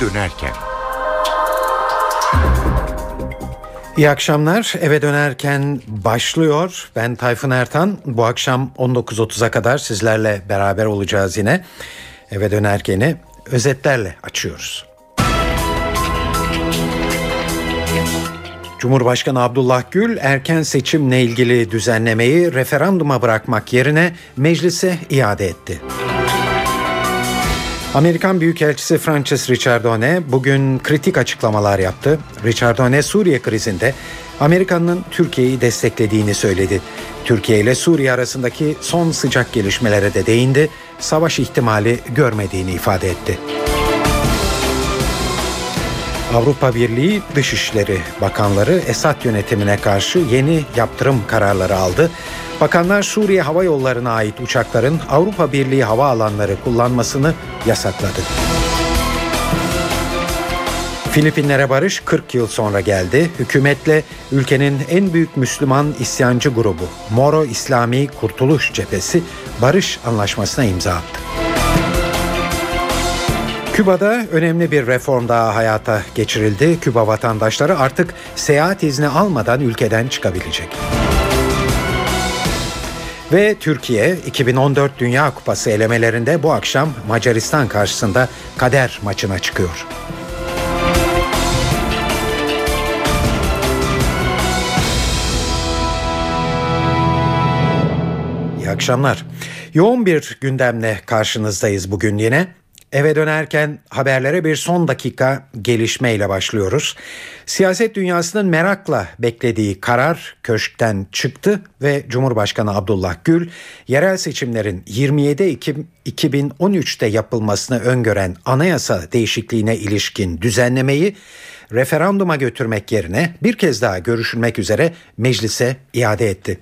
dönerken. İyi akşamlar. Eve dönerken başlıyor. Ben Tayfun Ertan. Bu akşam 19.30'a kadar sizlerle beraber olacağız yine. Eve dönerkeni özetlerle açıyoruz. Cumhurbaşkanı Abdullah Gül erken seçimle ilgili düzenlemeyi referanduma bırakmak yerine meclise iade etti. Amerikan Büyükelçisi Francis Richardone bugün kritik açıklamalar yaptı. Richardone Suriye krizinde Amerika'nın Türkiye'yi desteklediğini söyledi. Türkiye ile Suriye arasındaki son sıcak gelişmelere de değindi. Savaş ihtimali görmediğini ifade etti. Avrupa Birliği Dışişleri Bakanları Esad yönetimine karşı yeni yaptırım kararları aldı. Bakanlar Suriye Hava Yolları'na ait uçakların Avrupa Birliği hava alanları kullanmasını yasakladı. Filipinlere barış 40 yıl sonra geldi. Hükümetle ülkenin en büyük Müslüman isyancı grubu Moro İslami Kurtuluş Cephesi barış anlaşmasına imza attı. Küba'da önemli bir reform daha hayata geçirildi. Küba vatandaşları artık seyahat izni almadan ülkeden çıkabilecek. Ve Türkiye 2014 Dünya Kupası elemelerinde bu akşam Macaristan karşısında kader maçına çıkıyor. İyi akşamlar. Yoğun bir gündemle karşınızdayız bugün yine. Eve dönerken haberlere bir son dakika gelişmeyle başlıyoruz. Siyaset dünyasının merakla beklediği karar köşkten çıktı ve Cumhurbaşkanı Abdullah Gül yerel seçimlerin 27 Ekim 2013'te yapılmasını öngören anayasa değişikliğine ilişkin düzenlemeyi referanduma götürmek yerine bir kez daha görüşülmek üzere meclise iade etti.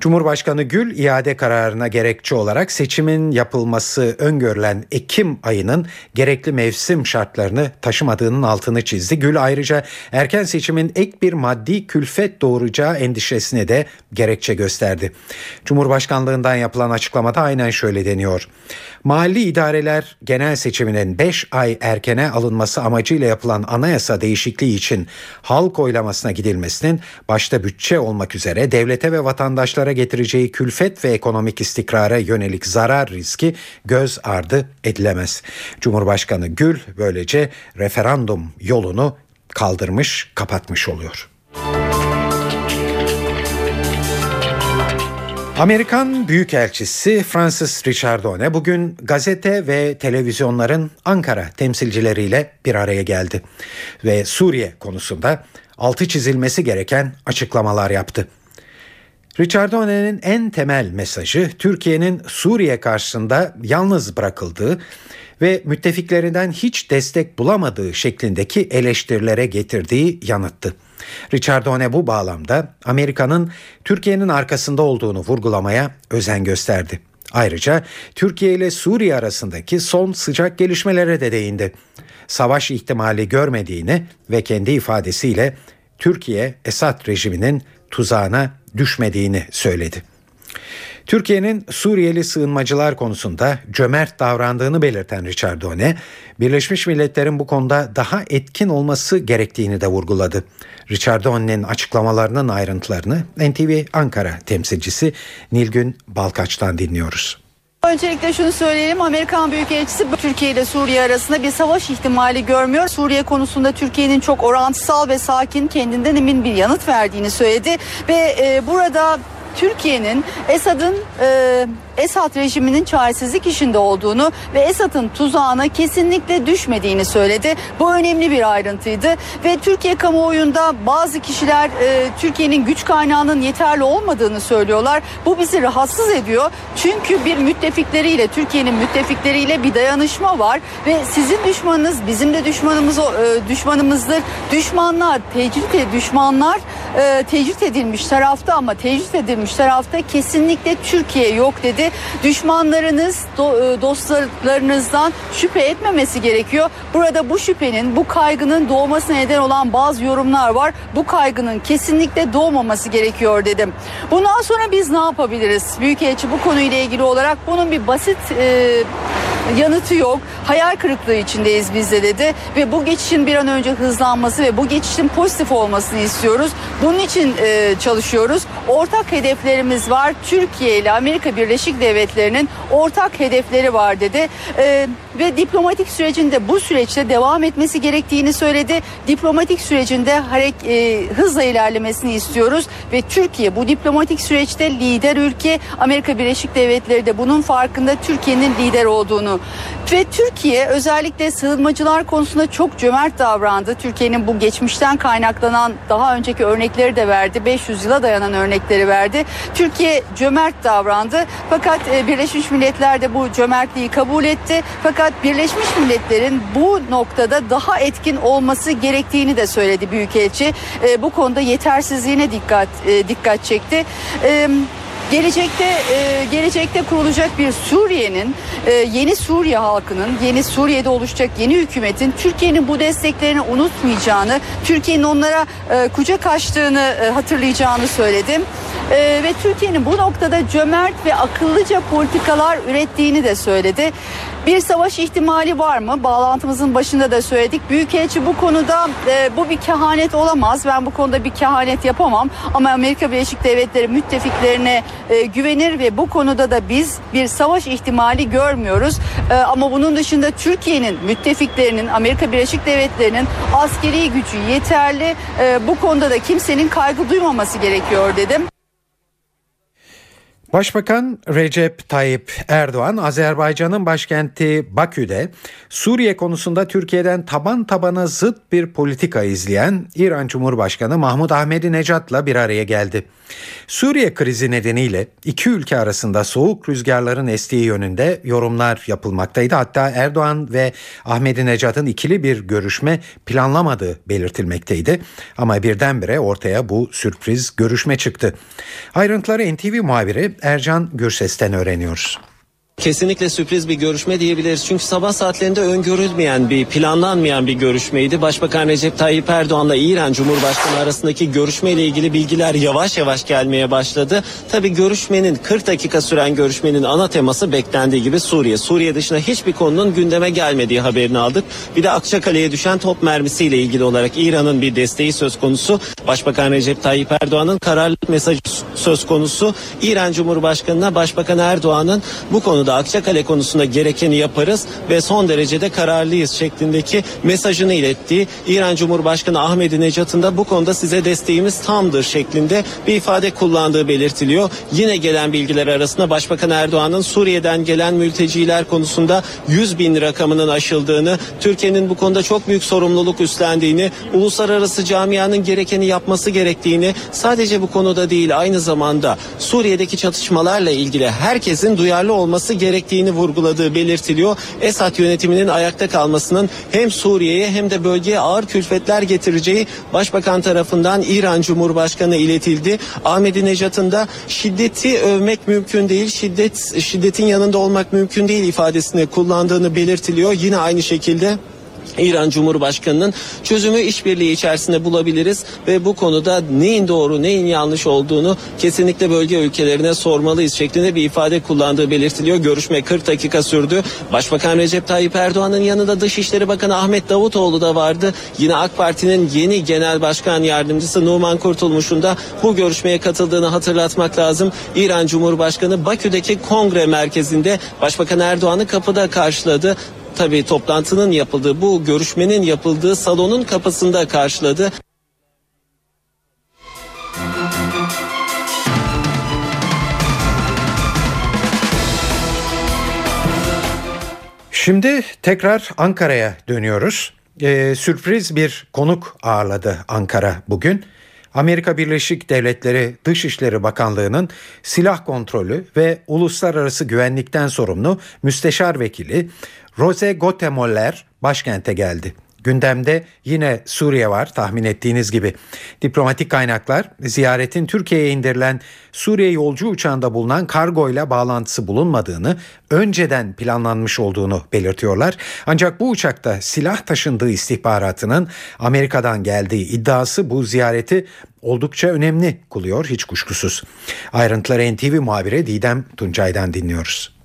Cumhurbaşkanı Gül iade kararına gerekçe olarak seçimin yapılması öngörülen Ekim ayının gerekli mevsim şartlarını taşımadığının altını çizdi. Gül ayrıca erken seçimin ek bir maddi külfet doğuracağı endişesine de gerekçe gösterdi. Cumhurbaşkanlığından yapılan açıklamada aynen şöyle deniyor. Mahalli idareler genel seçiminin 5 ay erkene alınması amacıyla yapılan anayasa değişikliği için halk oylamasına gidilmesinin başta bütçe olmak üzere devlete ve vatandaşlara getireceği külfet ve ekonomik istikrara yönelik zarar riski göz ardı edilemez. Cumhurbaşkanı Gül böylece referandum yolunu kaldırmış, kapatmış oluyor. Amerikan Büyükelçisi Francis Richardone bugün gazete ve televizyonların Ankara temsilcileriyle bir araya geldi ve Suriye konusunda altı çizilmesi gereken açıklamalar yaptı. Richardone'nin en temel mesajı Türkiye'nin Suriye karşısında yalnız bırakıldığı ve müttefiklerinden hiç destek bulamadığı şeklindeki eleştirilere getirdiği yanıttı. Richardone bu bağlamda Amerika'nın Türkiye'nin arkasında olduğunu vurgulamaya özen gösterdi. Ayrıca Türkiye ile Suriye arasındaki son sıcak gelişmelere de değindi. Savaş ihtimali görmediğini ve kendi ifadesiyle Türkiye Esad rejiminin tuzağına düşmediğini söyledi. Türkiye'nin Suriyeli sığınmacılar konusunda cömert davrandığını belirten Richard Done, Birleşmiş Milletler'in bu konuda daha etkin olması gerektiğini de vurguladı. Richard Done'nin açıklamalarının ayrıntılarını NTV Ankara temsilcisi Nilgün Balkaç'tan dinliyoruz. Öncelikle şunu söyleyelim Amerikan Büyükelçisi Türkiye ile Suriye arasında bir savaş ihtimali görmüyor. Suriye konusunda Türkiye'nin çok orantısal ve sakin kendinden emin bir yanıt verdiğini söyledi ve e, burada Türkiye'nin Esad'ın e, Esad rejiminin çaresizlik işinde olduğunu ve Esad'ın tuzağına kesinlikle düşmediğini söyledi. Bu önemli bir ayrıntıydı ve Türkiye kamuoyunda bazı kişiler e, Türkiye'nin güç kaynağının yeterli olmadığını söylüyorlar. Bu bizi rahatsız ediyor. Çünkü bir müttefikleriyle Türkiye'nin müttefikleriyle bir dayanışma var ve sizin düşmanınız bizim de düşmanımız e, düşmanımızdır. Düşmanlar tecrit düşmanlar e, tecrit edilmiş tarafta ama tecrit edilmiş tarafta kesinlikle Türkiye yok dedi düşmanlarınız, e, dostlarınızdan şüphe etmemesi gerekiyor. Burada bu şüphenin, bu kaygının doğmasına neden olan bazı yorumlar var. Bu kaygının kesinlikle doğmaması gerekiyor dedim. Bundan sonra biz ne yapabiliriz? Büyükelçi bu konuyla ilgili olarak bunun bir basit e, yanıtı yok. Hayal kırıklığı içindeyiz biz de dedi ve bu geçişin bir an önce hızlanması ve bu geçişin pozitif olmasını istiyoruz. Bunun için e, çalışıyoruz. Ortak hedeflerimiz var. Türkiye ile Amerika Birleşik Devletleri'nin ortak hedefleri var dedi. E, ve diplomatik sürecinde bu süreçte devam etmesi gerektiğini söyledi. Diplomatik sürecinde harek, e, hızla ilerlemesini istiyoruz ve Türkiye bu diplomatik süreçte lider ülke. Amerika Birleşik Devletleri de bunun farkında Türkiye'nin lider olduğunu ve Türkiye özellikle sığınmacılar konusunda çok cömert davrandı. Türkiye'nin bu geçmişten kaynaklanan daha önceki örnekleri de verdi. 500 yıla dayanan örnekleri verdi. Türkiye cömert davrandı. Fakat e, Birleşmiş Milletler de bu cömertliği kabul etti. Fakat Birleşmiş Milletler'in bu noktada daha etkin olması gerektiğini de söyledi Büyükelçi. E, bu konuda yetersizliğine dikkat e, dikkat çekti. Gelecekte e, gelecekte kurulacak bir Suriye'nin e, yeni Suriye halkının yeni Suriye'de oluşacak yeni hükümetin Türkiye'nin bu desteklerini unutmayacağını, Türkiye'nin onlara e, kucak açtığını e, hatırlayacağını söyledim. E, ve Türkiye'nin bu noktada cömert ve akıllıca politikalar ürettiğini de söyledi. Bir savaş ihtimali var mı? Bağlantımızın başında da söyledik. Büyükelçi bu konuda e, bu bir kehanet olamaz. Ben bu konuda bir kehanet yapamam. Ama Amerika Birleşik Devletleri müttefiklerine e, güvenir ve bu konuda da biz bir savaş ihtimali görmüyoruz. E, ama bunun dışında Türkiye'nin müttefiklerinin Amerika Birleşik Devletleri'nin askeri gücü yeterli. E, bu konuda da kimsenin kaygı duymaması gerekiyor dedim. Başbakan Recep Tayyip Erdoğan Azerbaycan'ın başkenti Bakü'de Suriye konusunda Türkiye'den taban tabana zıt bir politika izleyen İran Cumhurbaşkanı Mahmut Ahmedinecat'la bir araya geldi. Suriye krizi nedeniyle iki ülke arasında soğuk rüzgarların estiği yönünde yorumlar yapılmaktaydı. Hatta Erdoğan ve Ahmedinecat'ın ikili bir görüşme planlamadığı belirtilmekteydi. Ama birdenbire ortaya bu sürpriz görüşme çıktı. Ayrıntıları NTV muhabiri Ercan Gürses'ten öğreniyoruz. Kesinlikle sürpriz bir görüşme diyebiliriz. Çünkü sabah saatlerinde öngörülmeyen bir, planlanmayan bir görüşmeydi. Başbakan Recep Tayyip Erdoğan'la İran Cumhurbaşkanı arasındaki görüşmeyle ilgili bilgiler yavaş yavaş gelmeye başladı. Tabii görüşmenin 40 dakika süren görüşmenin ana teması beklendiği gibi Suriye. Suriye dışında hiçbir konunun gündeme gelmediği haberini aldık. Bir de Akçakale'ye düşen top mermisiyle ilgili olarak İran'ın bir desteği söz konusu. Başbakan Recep Tayyip Erdoğan'ın kararlılık mesajı söz konusu. İran Cumhurbaşkanı'na Başbakan Erdoğan'ın bu konuda konuda Akçakale konusunda gerekeni yaparız ve son derecede kararlıyız şeklindeki mesajını ilettiği İran Cumhurbaşkanı Ahmedinejad'ın da bu konuda size desteğimiz tamdır şeklinde bir ifade kullandığı belirtiliyor. Yine gelen bilgiler arasında Başbakan Erdoğan'ın Suriye'den gelen mülteciler konusunda 100 bin rakamının aşıldığını, Türkiye'nin bu konuda çok büyük sorumluluk üstlendiğini, uluslararası camianın gerekeni yapması gerektiğini, sadece bu konuda değil aynı zamanda Suriye'deki çatışmalarla ilgili herkesin duyarlı olması gerektiğini vurguladığı belirtiliyor. Esad yönetiminin ayakta kalmasının hem Suriye'ye hem de bölgeye ağır külfetler getireceği Başbakan tarafından İran Cumhurbaşkanı iletildi. Ahmedinejad'ın da şiddeti övmek mümkün değil, şiddet şiddetin yanında olmak mümkün değil ifadesini kullandığını belirtiliyor. Yine aynı şekilde İran Cumhurbaşkanı'nın çözümü işbirliği içerisinde bulabiliriz ve bu konuda neyin doğru neyin yanlış olduğunu kesinlikle bölge ülkelerine sormalıyız şeklinde bir ifade kullandığı belirtiliyor. Görüşme 40 dakika sürdü. Başbakan Recep Tayyip Erdoğan'ın yanında Dışişleri Bakanı Ahmet Davutoğlu da vardı. Yine AK Parti'nin yeni genel başkan yardımcısı Numan Kurtulmuş'un da bu görüşmeye katıldığını hatırlatmak lazım. İran Cumhurbaşkanı Bakü'deki kongre merkezinde Başbakan Erdoğan'ı kapıda karşıladı tabii toplantının yapıldığı bu görüşmenin yapıldığı salonun kapısında karşıladı. Şimdi tekrar Ankara'ya dönüyoruz. Ee, sürpriz bir konuk ağırladı Ankara bugün. Amerika Birleşik Devletleri Dışişleri Bakanlığı'nın silah kontrolü ve uluslararası güvenlikten sorumlu müsteşar vekili Rose Gotemoller başkente geldi. Gündemde yine Suriye var tahmin ettiğiniz gibi. Diplomatik kaynaklar ziyaretin Türkiye'ye indirilen Suriye yolcu uçağında bulunan kargo ile bağlantısı bulunmadığını, önceden planlanmış olduğunu belirtiyorlar. Ancak bu uçakta silah taşındığı istihbaratının Amerika'dan geldiği iddiası bu ziyareti oldukça önemli kılıyor hiç kuşkusuz. Ayrıntıları NTV muhabiri Didem Tuncay'dan dinliyoruz.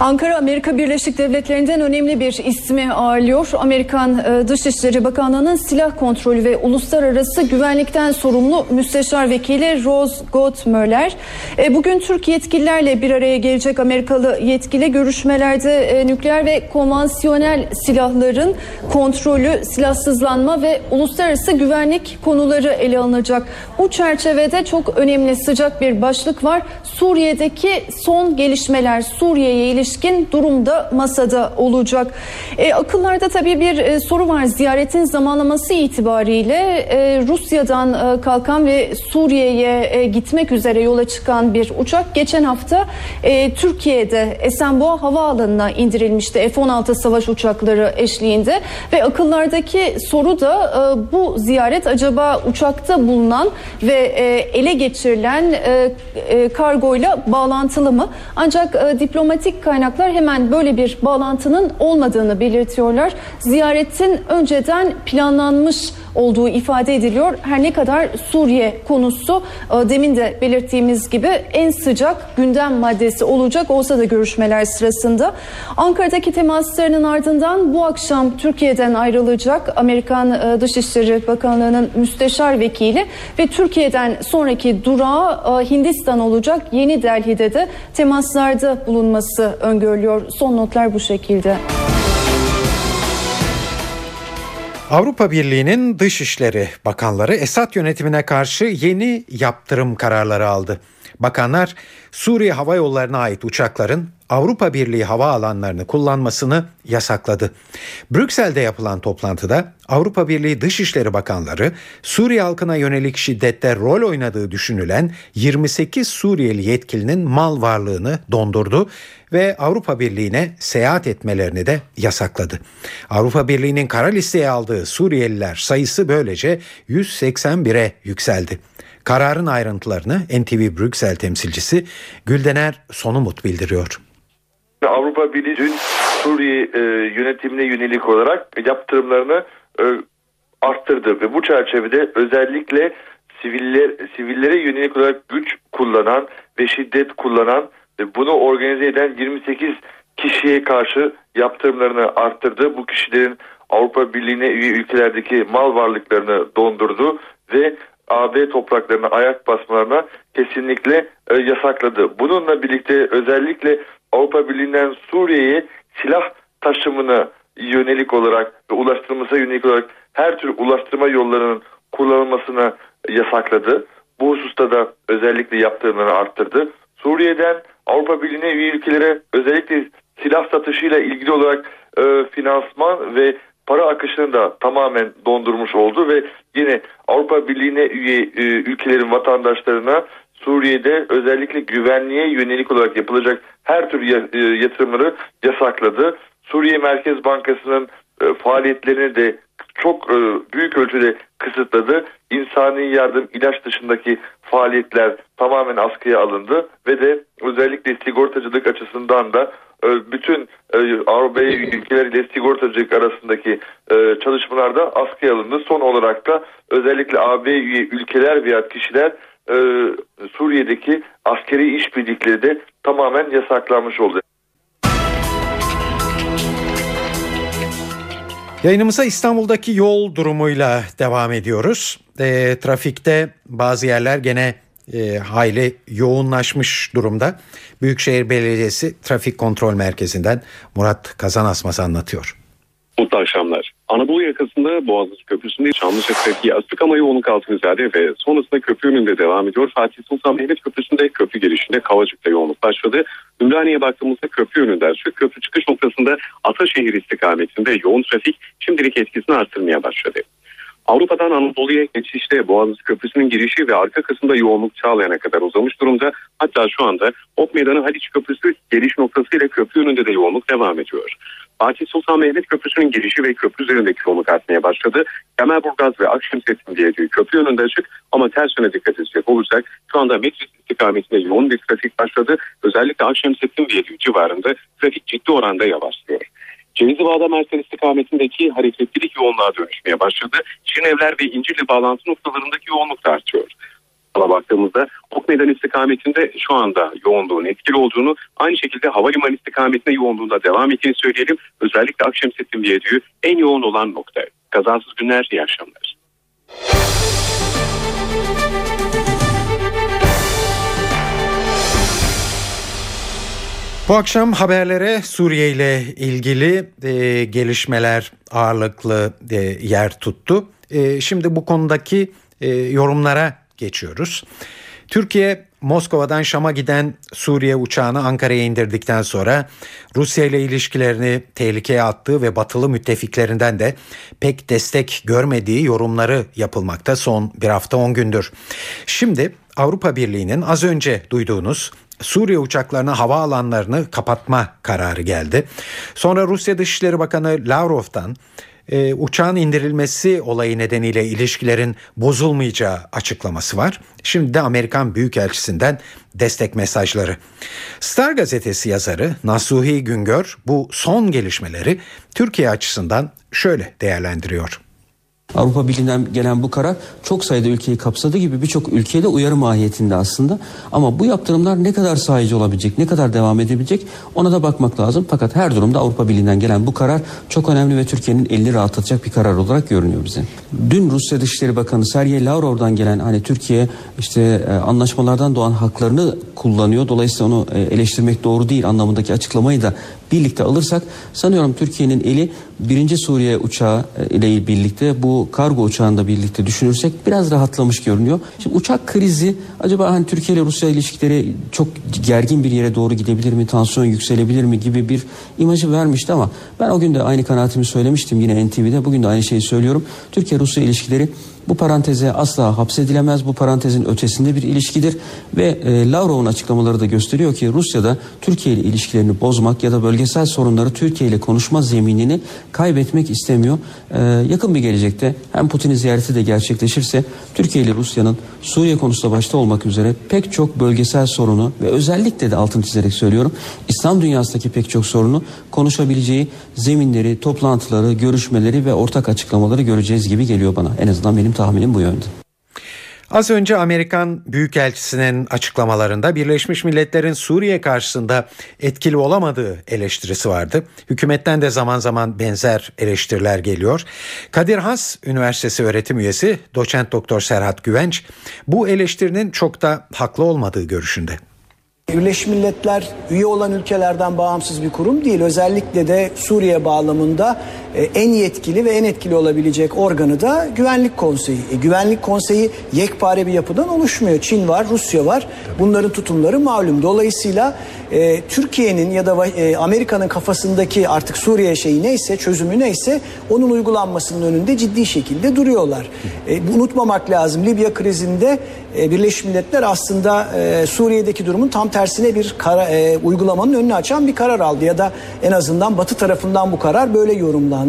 Ankara Amerika Birleşik Devletleri'nden önemli bir ismi ağırlıyor. Amerikan e, Dışişleri Bakanlığı'nın silah kontrolü ve uluslararası güvenlikten sorumlu müsteşar vekili Rose Gottmöller. E, bugün Türk yetkililerle bir araya gelecek Amerikalı yetkili görüşmelerde e, nükleer ve konvansiyonel silahların kontrolü, silahsızlanma ve uluslararası güvenlik konuları ele alınacak. Bu çerçevede çok önemli sıcak bir başlık var. Suriye'deki son gelişmeler, Suriye'ye ilişkin durumda masada olacak. E, akıllarda tabii bir e, soru var. Ziyaretin zamanlaması itibariyle e, Rusya'dan e, kalkan ve Suriye'ye e, gitmek üzere yola çıkan bir uçak geçen hafta e, Türkiye'de Esenboğa Havaalanı'na indirilmişti. F-16 savaş uçakları eşliğinde ve akıllardaki soru da e, bu ziyaret acaba uçakta bulunan ve e, ele geçirilen e, e, kargoyla bağlantılı mı? Ancak e, diplomatik kaynaklar hemen böyle bir bağlantının olmadığını belirtiyorlar. Ziyaretin önceden planlanmış olduğu ifade ediliyor. Her ne kadar Suriye konusu e, demin de belirttiğimiz gibi en sıcak gündem maddesi olacak olsa da görüşmeler sırasında. Ankara'daki temaslarının ardından bu akşam Türkiye'den ayrılacak Amerikan e, Dışişleri Bakanlığı'nın müsteşar vekili ve Türkiye'den sonraki durağı e, Hindistan olacak. Yeni Delhi'de de temaslarda bulunması öngörülüyor. Son notlar bu şekilde. Avrupa Birliği'nin Dışişleri Bakanları Esad yönetimine karşı yeni yaptırım kararları aldı. Bakanlar Suriye Hava Yolları'na ait uçakların Avrupa Birliği hava alanlarını kullanmasını yasakladı. Brüksel'de yapılan toplantıda Avrupa Birliği Dışişleri Bakanları Suriye halkına yönelik şiddette rol oynadığı düşünülen 28 Suriyeli yetkilinin mal varlığını dondurdu ve Avrupa Birliği'ne seyahat etmelerini de yasakladı. Avrupa Birliği'nin kara listeye aldığı Suriyeliler sayısı böylece 181'e yükseldi. Kararın ayrıntılarını NTV Brüksel temsilcisi Güldener Sonumut bildiriyor. Avrupa Birliği dün Suriye e, yönetimine yönelik olarak yaptırımlarını e, arttırdı ve bu çerçevede özellikle siviller sivillere yönelik olarak güç kullanan ve şiddet kullanan bunu organize eden 28 kişiye karşı yaptırımlarını arttırdı. Bu kişilerin Avrupa Birliği'ne üye ülkelerdeki mal varlıklarını dondurdu ve AB topraklarına ayak basmalarına kesinlikle e, yasakladı. Bununla birlikte özellikle Avrupa Birliği'nden Suriye'ye silah taşımını yönelik olarak ve ulaştırılmasına yönelik olarak her tür ulaştırma yollarının kullanılmasını yasakladı. Bu hususta da özellikle yaptırımlarını arttırdı. Suriye'den Avrupa Birliği'ne üye ülkelere özellikle silah satışıyla ilgili olarak e, finansman ve para akışını da tamamen dondurmuş oldu ve yine Avrupa Birliği'ne üye e, ülkelerin vatandaşlarına Suriye'de özellikle güvenliğe yönelik olarak yapılacak her tür e, yatırımları yasakladı. Suriye Merkez Bankası'nın e, faaliyetlerini de çok e, büyük ölçüde kısıtladı. İnsani yardım ilaç dışındaki faaliyetler tamamen askıya alındı ve de özellikle sigortacılık açısından da bütün Avrupa ülkeleriyle sigortacılık arasındaki çalışmalar da askıya alındı. Son olarak da özellikle AB üye ülkeler veya kişiler Suriye'deki askeri işbirlikleri de tamamen yasaklanmış oldu. Yayınımıza İstanbul'daki yol durumuyla devam ediyoruz. E, trafikte bazı yerler gene e, hayli yoğunlaşmış durumda. Büyükşehir Belediyesi Trafik Kontrol Merkezi'nden Murat Kazanasmaz anlatıyor. Mutlu akşamlar. Anadolu yakasında Boğaziçi Köprüsü'nde Çamlıca trafiği açtık ama yoğunluk altını ziyade ve sonrasında köprü önünde devam ediyor. Fatih Sultan Mehmet Köprüsü'nde köprü girişinde Kavacık'ta yoğunluk başladı. Ümraniye'ye baktığımızda köprü önünde şu köprü çıkış noktasında Ataşehir istikametinde yoğun trafik şimdilik etkisini arttırmaya başladı. Avrupa'dan Anadolu'ya geçişte Boğaziçi Köprüsü'nün girişi ve arka kısımda yoğunluk Çağlayan'a kadar uzamış durumda. Hatta şu anda Ok Meydanı Haliç Köprüsü geliş noktası ile köprü önünde de yoğunluk devam ediyor. Fatih Sultan Mehmet Köprüsü'nün girişi ve köprü üzerindeki yoğunluk artmaya başladı. Kemerburgaz ve Akşemsettin diye köprü önünde açık ama ters yöne dikkat edecek olursak şu anda Metris istikametinde yoğun bir trafik başladı. Özellikle Akşemsettin Viyadüğü civarında trafik ciddi oranda yavaşlıyor. Cevizli Bağda Mersin istikametindeki hareketlilik yoğunluğa dönüşmeye başladı. Şirinevler ve İncirli bağlantı noktalarındaki yoğunluk da artıyor. Hatına baktığımızda Ok Meydan istikametinde şu anda yoğunluğun etkili olduğunu aynı şekilde havalimanı istikametinde yoğunluğunda devam ettiğini söyleyelim. Özellikle Akşemsettin Viyadüğü en yoğun olan nokta. Kazasız günler, iyi akşamlar. Bu akşam haberlere Suriye ile ilgili e, gelişmeler ağırlıklı e, yer tuttu. E, şimdi bu konudaki e, yorumlara geçiyoruz. Türkiye Moskova'dan Şam'a giden Suriye uçağını Ankara'ya indirdikten sonra Rusya ile ilişkilerini tehlikeye attığı ve batılı müttefiklerinden de pek destek görmediği yorumları yapılmakta son bir hafta 10 gündür. Şimdi Avrupa Birliği'nin az önce duyduğunuz Suriye uçaklarına hava alanlarını kapatma kararı geldi. Sonra Rusya Dışişleri Bakanı Lavrov'dan e, uçağın indirilmesi olayı nedeniyle ilişkilerin bozulmayacağı açıklaması var. Şimdi de Amerikan Büyükelçisinden destek mesajları. Star gazetesi yazarı Nasuhi Güngör bu son gelişmeleri Türkiye açısından şöyle değerlendiriyor. Avrupa Birliği'nden gelen bu karar çok sayıda ülkeyi kapsadığı gibi birçok ülkeye de uyarı mahiyetinde aslında. Ama bu yaptırımlar ne kadar sahici olabilecek, ne kadar devam edebilecek ona da bakmak lazım. Fakat her durumda Avrupa Birliği'nden gelen bu karar çok önemli ve Türkiye'nin elini rahatlatacak bir karar olarak görünüyor bize. Dün Rusya Dışişleri Bakanı Sergey Lavrov'dan gelen hani Türkiye işte e, anlaşmalardan doğan haklarını kullanıyor. Dolayısıyla onu e, eleştirmek doğru değil anlamındaki açıklamayı da birlikte alırsak sanıyorum Türkiye'nin eli birinci Suriye uçağı e, ile birlikte bu kargo uçağında birlikte düşünürsek biraz rahatlamış görünüyor. Şimdi uçak krizi acaba hani Türkiye ile Rusya ilişkileri çok gergin bir yere doğru gidebilir mi? Tansiyon yükselebilir mi gibi bir imajı vermişti ama ben o gün de aynı kanaatimi söylemiştim yine NTV'de. Bugün de aynı şeyi söylüyorum. Türkiye-Rusya ilişkileri bu paranteze asla hapsedilemez. Bu parantezin ötesinde bir ilişkidir ve e, Lavrov'un açıklamaları da gösteriyor ki Rusya'da Türkiye ile ilişkilerini bozmak ya da bölgesel sorunları Türkiye ile konuşma zeminini kaybetmek istemiyor. E, yakın bir gelecekte hem Putin'in ziyareti de gerçekleşirse Türkiye ile Rusya'nın Suriye konusunda başta olmak üzere pek çok bölgesel sorunu ve özellikle de altını çizerek söylüyorum İslam dünyasındaki pek çok sorunu konuşabileceği zeminleri, toplantıları, görüşmeleri ve ortak açıklamaları göreceğiz gibi geliyor bana. En azından benim tahminim bu yönde. Az önce Amerikan Büyükelçisi'nin açıklamalarında Birleşmiş Milletler'in Suriye karşısında etkili olamadığı eleştirisi vardı. Hükümetten de zaman zaman benzer eleştiriler geliyor. Kadir Has Üniversitesi öğretim üyesi doçent doktor Serhat Güvenç bu eleştirinin çok da haklı olmadığı görüşünde. Birleşmiş Milletler üye olan ülkelerden bağımsız bir kurum değil. Özellikle de Suriye bağlamında en yetkili ve en etkili olabilecek organı da Güvenlik Konseyi. E, Güvenlik Konseyi yekpare bir yapıdan oluşmuyor. Çin var, Rusya var. Bunların tutumları malum. Dolayısıyla e, Türkiye'nin ya da e, Amerika'nın kafasındaki artık Suriye şeyi neyse, çözümü neyse onun uygulanmasının önünde ciddi şekilde duruyorlar. E, unutmamak lazım. Libya krizinde e, Birleşmiş Milletler aslında e, Suriye'deki durumun tam tersine bir kara, e, uygulamanın önünü açan bir karar aldı ya da en azından Batı tarafından bu karar böyle yorumlandı.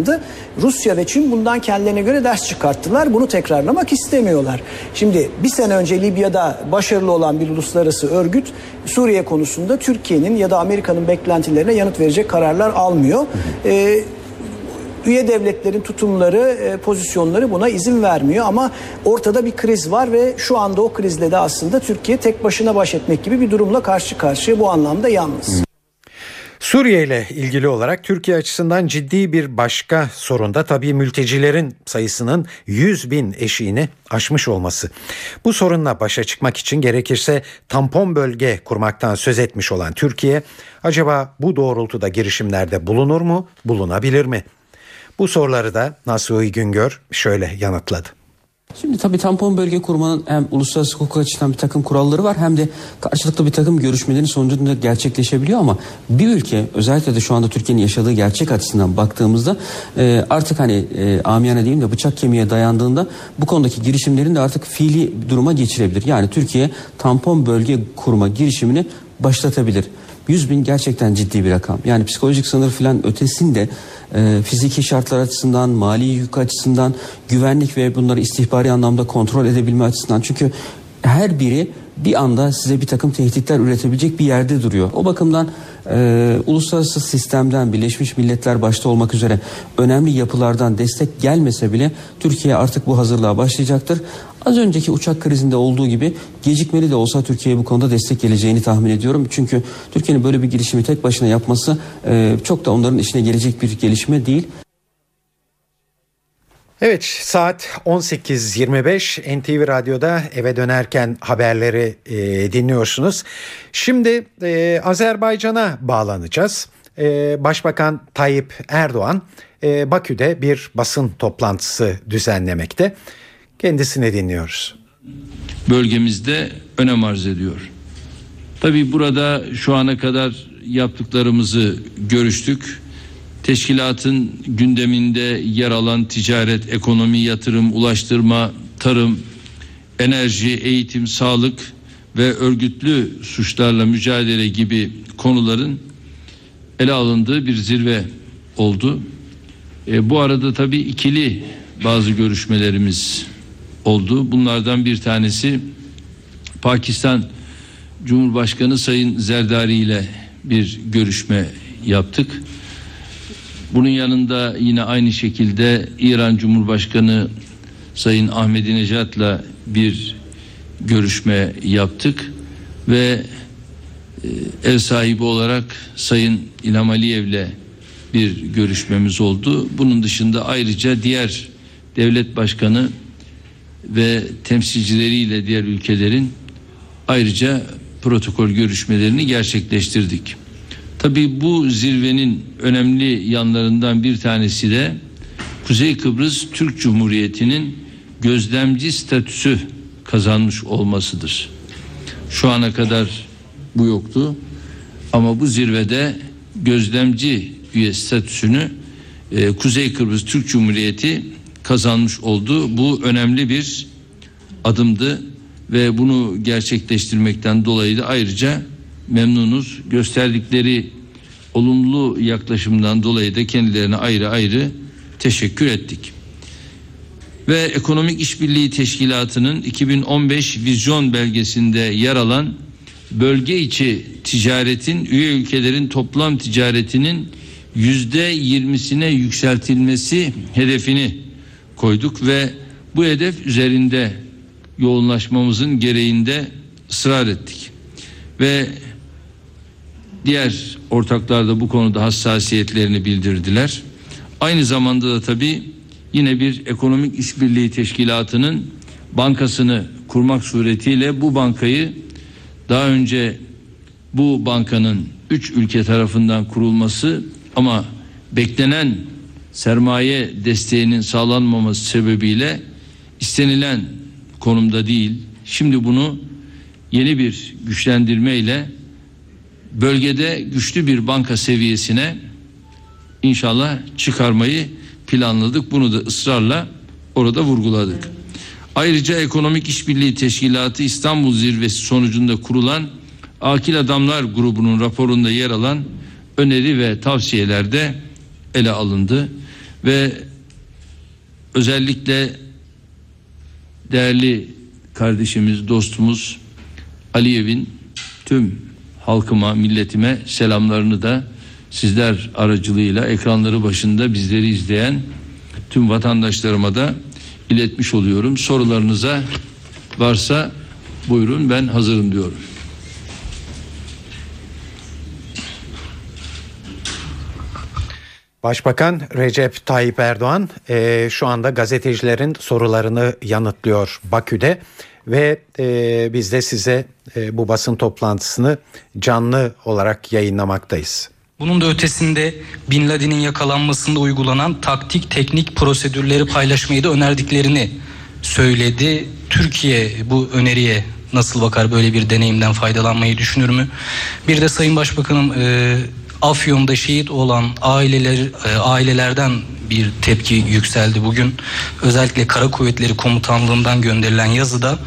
Rusya ve Çin bundan kendilerine göre ders çıkarttılar. Bunu tekrarlamak istemiyorlar. Şimdi bir sene önce Libya'da başarılı olan bir uluslararası örgüt Suriye konusunda Türkiye'nin ya da Amerika'nın beklentilerine yanıt verecek kararlar almıyor. E, üye devletlerin tutumları, e, pozisyonları buna izin vermiyor ama ortada bir kriz var ve şu anda o krizle de aslında Türkiye tek başına baş etmek gibi bir durumla karşı karşıya bu anlamda yalnız. Suriye ile ilgili olarak Türkiye açısından ciddi bir başka sorun da tabii mültecilerin sayısının 100 bin eşiğini aşmış olması. Bu sorunla başa çıkmak için gerekirse tampon bölge kurmaktan söz etmiş olan Türkiye acaba bu doğrultuda girişimlerde bulunur mu, bulunabilir mi? Bu soruları da Nasuhi Güngör şöyle yanıtladı. Şimdi tabii tampon bölge kurmanın hem uluslararası hukuk açısından bir takım kuralları var hem de karşılıklı bir takım görüşmelerin sonucunda gerçekleşebiliyor ama bir ülke özellikle de şu anda Türkiye'nin yaşadığı gerçek açısından baktığımızda e, artık hani e, amiyane diyeyim de bıçak kemiğe dayandığında bu konudaki girişimlerin de artık fiili duruma geçirebilir. Yani Türkiye tampon bölge kurma girişimini başlatabilir. 100 bin gerçekten ciddi bir rakam. Yani psikolojik sınır falan ötesinde e, fiziki şartlar açısından, mali yük açısından, güvenlik ve bunları istihbari anlamda kontrol edebilme açısından. Çünkü her biri bir anda size bir takım tehditler üretebilecek bir yerde duruyor. O bakımdan e, uluslararası sistemden Birleşmiş Milletler başta olmak üzere önemli yapılardan destek gelmese bile Türkiye artık bu hazırlığa başlayacaktır. Az önceki uçak krizinde olduğu gibi gecikmeli de olsa Türkiye'ye bu konuda destek geleceğini tahmin ediyorum. Çünkü Türkiye'nin böyle bir girişimi tek başına yapması e, çok da onların işine gelecek bir gelişme değil. Evet saat 18.25 NTV Radyo'da eve dönerken haberleri e, dinliyorsunuz. Şimdi e, Azerbaycan'a bağlanacağız. E, Başbakan Tayyip Erdoğan e, Bakü'de bir basın toplantısı düzenlemekte. Kendisini dinliyoruz. Bölgemizde önem arz ediyor. Tabii burada şu ana kadar yaptıklarımızı görüştük. Teşkilatın gündeminde yer alan ticaret, ekonomi, yatırım, ulaştırma, tarım, enerji, eğitim, sağlık ve örgütlü suçlarla mücadele gibi konuların ele alındığı bir zirve oldu. E, bu arada tabii ikili bazı görüşmelerimiz oldu. Bunlardan bir tanesi Pakistan Cumhurbaşkanı Sayın Zerdari ile bir görüşme yaptık. Bunun yanında yine aynı şekilde İran Cumhurbaşkanı Sayın Ahmadinejad'la bir görüşme yaptık ve e, ev sahibi olarak Sayın İlham Aliyev'le bir görüşmemiz oldu. Bunun dışında ayrıca diğer devlet başkanı ve temsilcileriyle diğer ülkelerin ayrıca protokol görüşmelerini gerçekleştirdik. Tabii bu zirvenin önemli yanlarından bir tanesi de Kuzey Kıbrıs Türk Cumhuriyeti'nin gözlemci statüsü kazanmış olmasıdır. Şu ana kadar bu yoktu ama bu zirvede gözlemci üye statüsünü e, Kuzey Kıbrıs Türk Cumhuriyeti kazanmış oldu. Bu önemli bir adımdı ve bunu gerçekleştirmekten dolayı da ayrıca memnunuz. Gösterdikleri olumlu yaklaşımdan dolayı da kendilerine ayrı ayrı teşekkür ettik. Ve Ekonomik İşbirliği Teşkilatı'nın 2015 vizyon belgesinde yer alan bölge içi ticaretin üye ülkelerin toplam ticaretinin yüzde yirmisine yükseltilmesi hedefini koyduk ve bu hedef üzerinde yoğunlaşmamızın gereğinde ısrar ettik. Ve diğer ortaklar da bu konuda hassasiyetlerini bildirdiler. Aynı zamanda da tabii yine bir ekonomik işbirliği teşkilatının bankasını kurmak suretiyle bu bankayı daha önce bu bankanın üç ülke tarafından kurulması ama beklenen sermaye desteğinin sağlanmaması sebebiyle istenilen konumda değil. Şimdi bunu yeni bir güçlendirme ile bölgede güçlü bir banka seviyesine inşallah çıkarmayı planladık. Bunu da ısrarla orada vurguladık. Ayrıca Ekonomik İşbirliği Teşkilatı İstanbul Zirvesi sonucunda kurulan Akil Adamlar grubunun raporunda yer alan öneri ve tavsiyelerde ele alındı ve özellikle değerli kardeşimiz, dostumuz Aliyev'in tüm halkıma, milletime selamlarını da sizler aracılığıyla ekranları başında bizleri izleyen tüm vatandaşlarıma da iletmiş oluyorum. Sorularınıza varsa buyurun ben hazırım diyorum. Başbakan Recep Tayyip Erdoğan e, şu anda gazetecilerin sorularını yanıtlıyor Bakü'de ve e, biz de size e, bu basın toplantısını canlı olarak yayınlamaktayız. Bunun da ötesinde Bin Laden'in yakalanmasında uygulanan taktik teknik prosedürleri paylaşmayı da önerdiklerini söyledi. Türkiye bu öneriye nasıl bakar böyle bir deneyimden faydalanmayı düşünür mü? Bir de Sayın Başbakanım e, Afyon'da şehit olan aileler e, ailelerden bir tepki yükseldi bugün. Özellikle Kara Kuvvetleri Komutanlığından gönderilen yazıda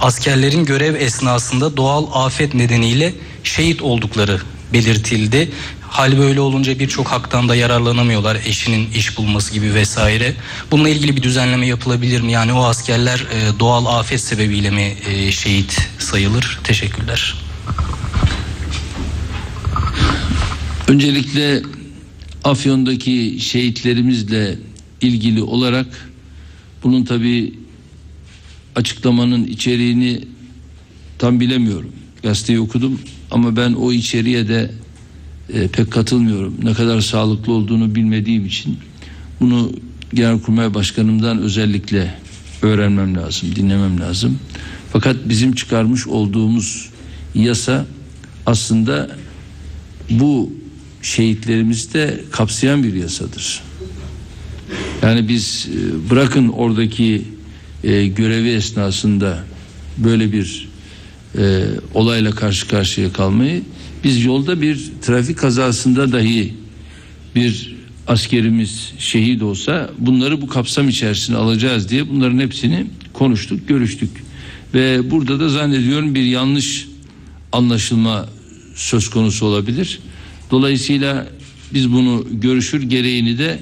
askerlerin görev esnasında doğal afet nedeniyle şehit oldukları belirtildi. Hal böyle olunca birçok haktan da yararlanamıyorlar. Eşinin iş bulması gibi vesaire. Bununla ilgili bir düzenleme yapılabilir mi? Yani o askerler e, doğal afet sebebiyle mi e, şehit sayılır? Teşekkürler. Öncelikle Afyon'daki şehitlerimizle ilgili olarak bunun tabi açıklamanın içeriğini tam bilemiyorum. Gazeteyi okudum ama ben o içeriğe de e, pek katılmıyorum. Ne kadar sağlıklı olduğunu bilmediğim için bunu Genelkurmay Başkanımdan özellikle öğrenmem lazım, dinlemem lazım. Fakat bizim çıkarmış olduğumuz yasa aslında bu şehitlerimizi de kapsayan bir yasadır. Yani biz e, bırakın oradaki e, görevi esnasında böyle bir e, olayla karşı karşıya kalmayı biz yolda bir trafik kazasında dahi bir askerimiz şehit olsa bunları bu kapsam içerisine alacağız diye bunların hepsini konuştuk, görüştük. Ve burada da zannediyorum bir yanlış anlaşılma söz konusu olabilir. Dolayısıyla biz bunu görüşür gereğini de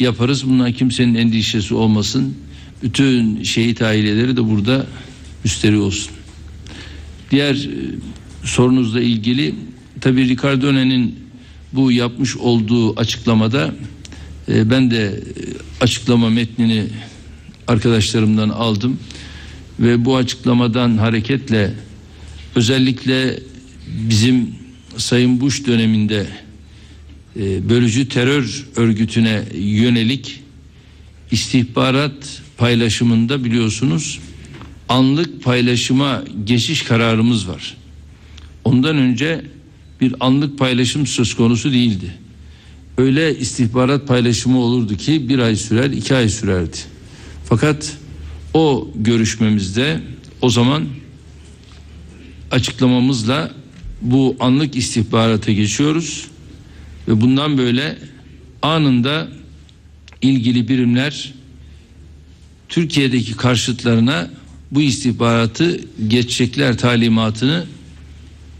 yaparız. Bundan kimsenin endişesi olmasın. Bütün şehit aileleri de burada müsteri olsun. Diğer e, sorunuzla ilgili tabii Ricardo Öne'nin bu yapmış olduğu açıklamada e, ben de e, açıklama metnini arkadaşlarımdan aldım ve bu açıklamadan hareketle özellikle bizim Sayın Bush döneminde e, bölücü terör örgütüne yönelik istihbarat paylaşımında biliyorsunuz anlık paylaşıma geçiş kararımız var. Ondan önce bir anlık paylaşım söz konusu değildi. Öyle istihbarat paylaşımı olurdu ki bir ay sürer, iki ay sürerdi. Fakat o görüşmemizde o zaman açıklamamızla bu anlık istihbarata geçiyoruz ve bundan böyle anında ilgili birimler Türkiye'deki karşıtlarına bu istihbaratı geçecekler talimatını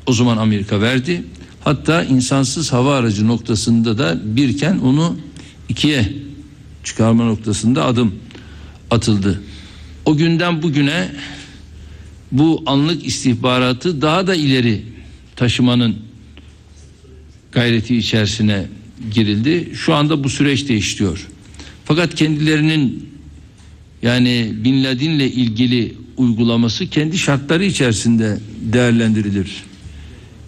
o zaman Amerika verdi. Hatta insansız hava aracı noktasında da birken onu ikiye çıkarma noktasında adım atıldı. O günden bugüne bu anlık istihbaratı daha da ileri taşımanın gayreti içerisine girildi. Şu anda bu süreç değişiyor. Fakat kendilerinin yani Bin Laden'le ilgili uygulaması kendi şartları içerisinde değerlendirilir.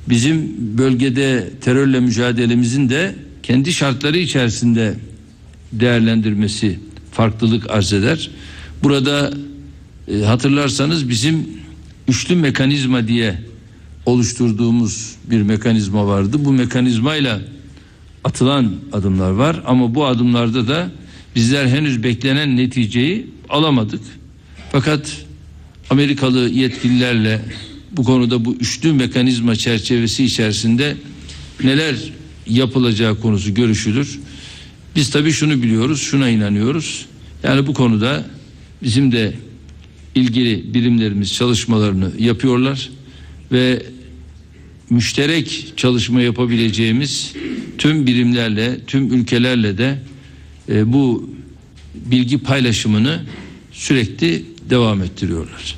Bizim bölgede terörle mücadelemizin de kendi şartları içerisinde değerlendirmesi farklılık arz eder. Burada e, hatırlarsanız bizim üçlü mekanizma diye oluşturduğumuz bir mekanizma vardı. Bu mekanizmayla atılan adımlar var ama bu adımlarda da bizler henüz beklenen neticeyi alamadık. Fakat Amerikalı yetkililerle bu konuda bu üçlü mekanizma çerçevesi içerisinde neler yapılacağı konusu görüşülür. Biz tabii şunu biliyoruz, şuna inanıyoruz. Yani bu konuda bizim de ilgili birimlerimiz çalışmalarını yapıyorlar ve müşterek çalışma yapabileceğimiz tüm birimlerle, tüm ülkelerle de e, bu bilgi paylaşımını sürekli devam ettiriyorlar.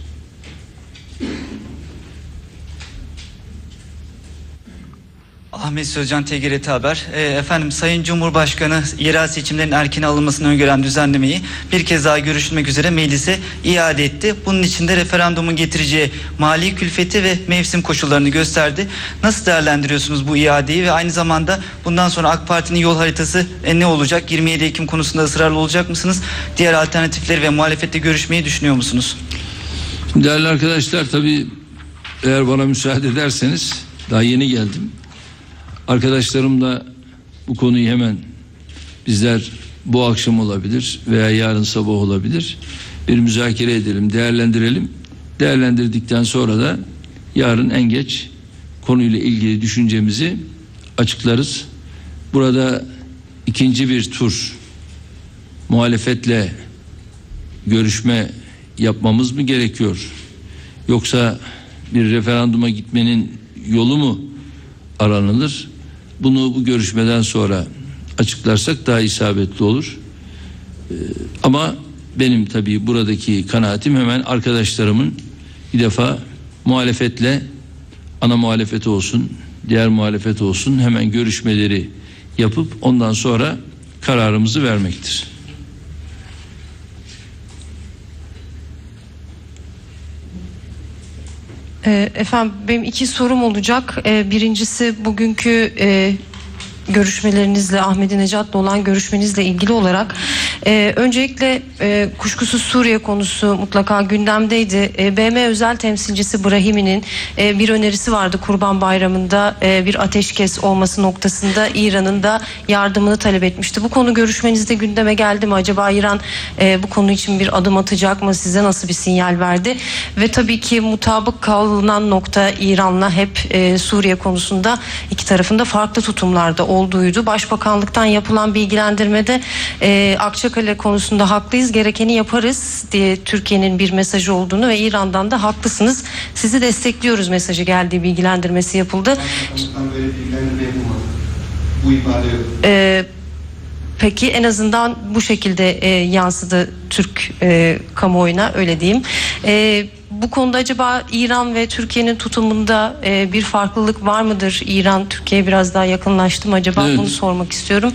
Ahmet Sözcan TGRT Haber. E, efendim Sayın Cumhurbaşkanı yerel seçimlerin erken alınmasını öngören düzenlemeyi bir kez daha görüşülmek üzere meclise iade etti. Bunun için de referandumun getireceği mali külfeti ve mevsim koşullarını gösterdi. Nasıl değerlendiriyorsunuz bu iadeyi ve aynı zamanda bundan sonra AK Parti'nin yol haritası e, ne olacak? 27 Ekim konusunda ısrarlı olacak mısınız? Diğer alternatifleri ve muhalefette görüşmeyi düşünüyor musunuz? Değerli arkadaşlar tabii eğer bana müsaade ederseniz daha yeni geldim. Arkadaşlarımla bu konuyu hemen bizler bu akşam olabilir veya yarın sabah olabilir. Bir müzakere edelim, değerlendirelim. Değerlendirdikten sonra da yarın en geç konuyla ilgili düşüncemizi açıklarız. Burada ikinci bir tur muhalefetle görüşme yapmamız mı gerekiyor? Yoksa bir referanduma gitmenin yolu mu aranılır? Bunu bu görüşmeden sonra açıklarsak daha isabetli olur. Ee, ama benim tabii buradaki kanaatim hemen arkadaşlarımın bir defa muhalefetle ana muhalefet olsun, diğer muhalefet olsun hemen görüşmeleri yapıp ondan sonra kararımızı vermektir. Efendim benim iki sorum olacak. Ee, Birincisi bugünkü e, görüşmelerinizle Ahmedinecat'la olan görüşmenizle ilgili olarak e, öncelikle e, kuşkusuz Suriye konusu mutlaka gündemdeydi. E, BM özel temsilcisi Brahimi'nin e, bir önerisi vardı Kurban Bayramı'nda e, bir ateşkes olması noktasında İran'ın da yardımını talep etmişti. Bu konu görüşmenizde gündeme geldi mi? Acaba İran e, bu konu için bir adım atacak mı? Size nasıl bir sinyal verdi? Ve tabii ki mutabık kalınan nokta İran'la hep e, Suriye konusunda iki tarafında farklı tutumlarda olduğuydu. Başbakanlıktan yapılan bilgilendirmede e, Akçakale konusunda haklıyız, gerekeni yaparız diye Türkiye'nin bir mesajı olduğunu ve İran'dan da haklısınız, sizi destekliyoruz mesajı geldiği bilgilendirmesi yapıldı. Bu ifade yok. E, peki en azından bu şekilde e, yansıdı Türk e, kamuoyuna öyle diyeyim. E, bu konuda acaba İran ve Türkiye'nin tutumunda e, bir farklılık var mıdır? İran Türkiye'ye biraz daha yakınlaştı mı acaba? Evet. Bunu sormak istiyorum.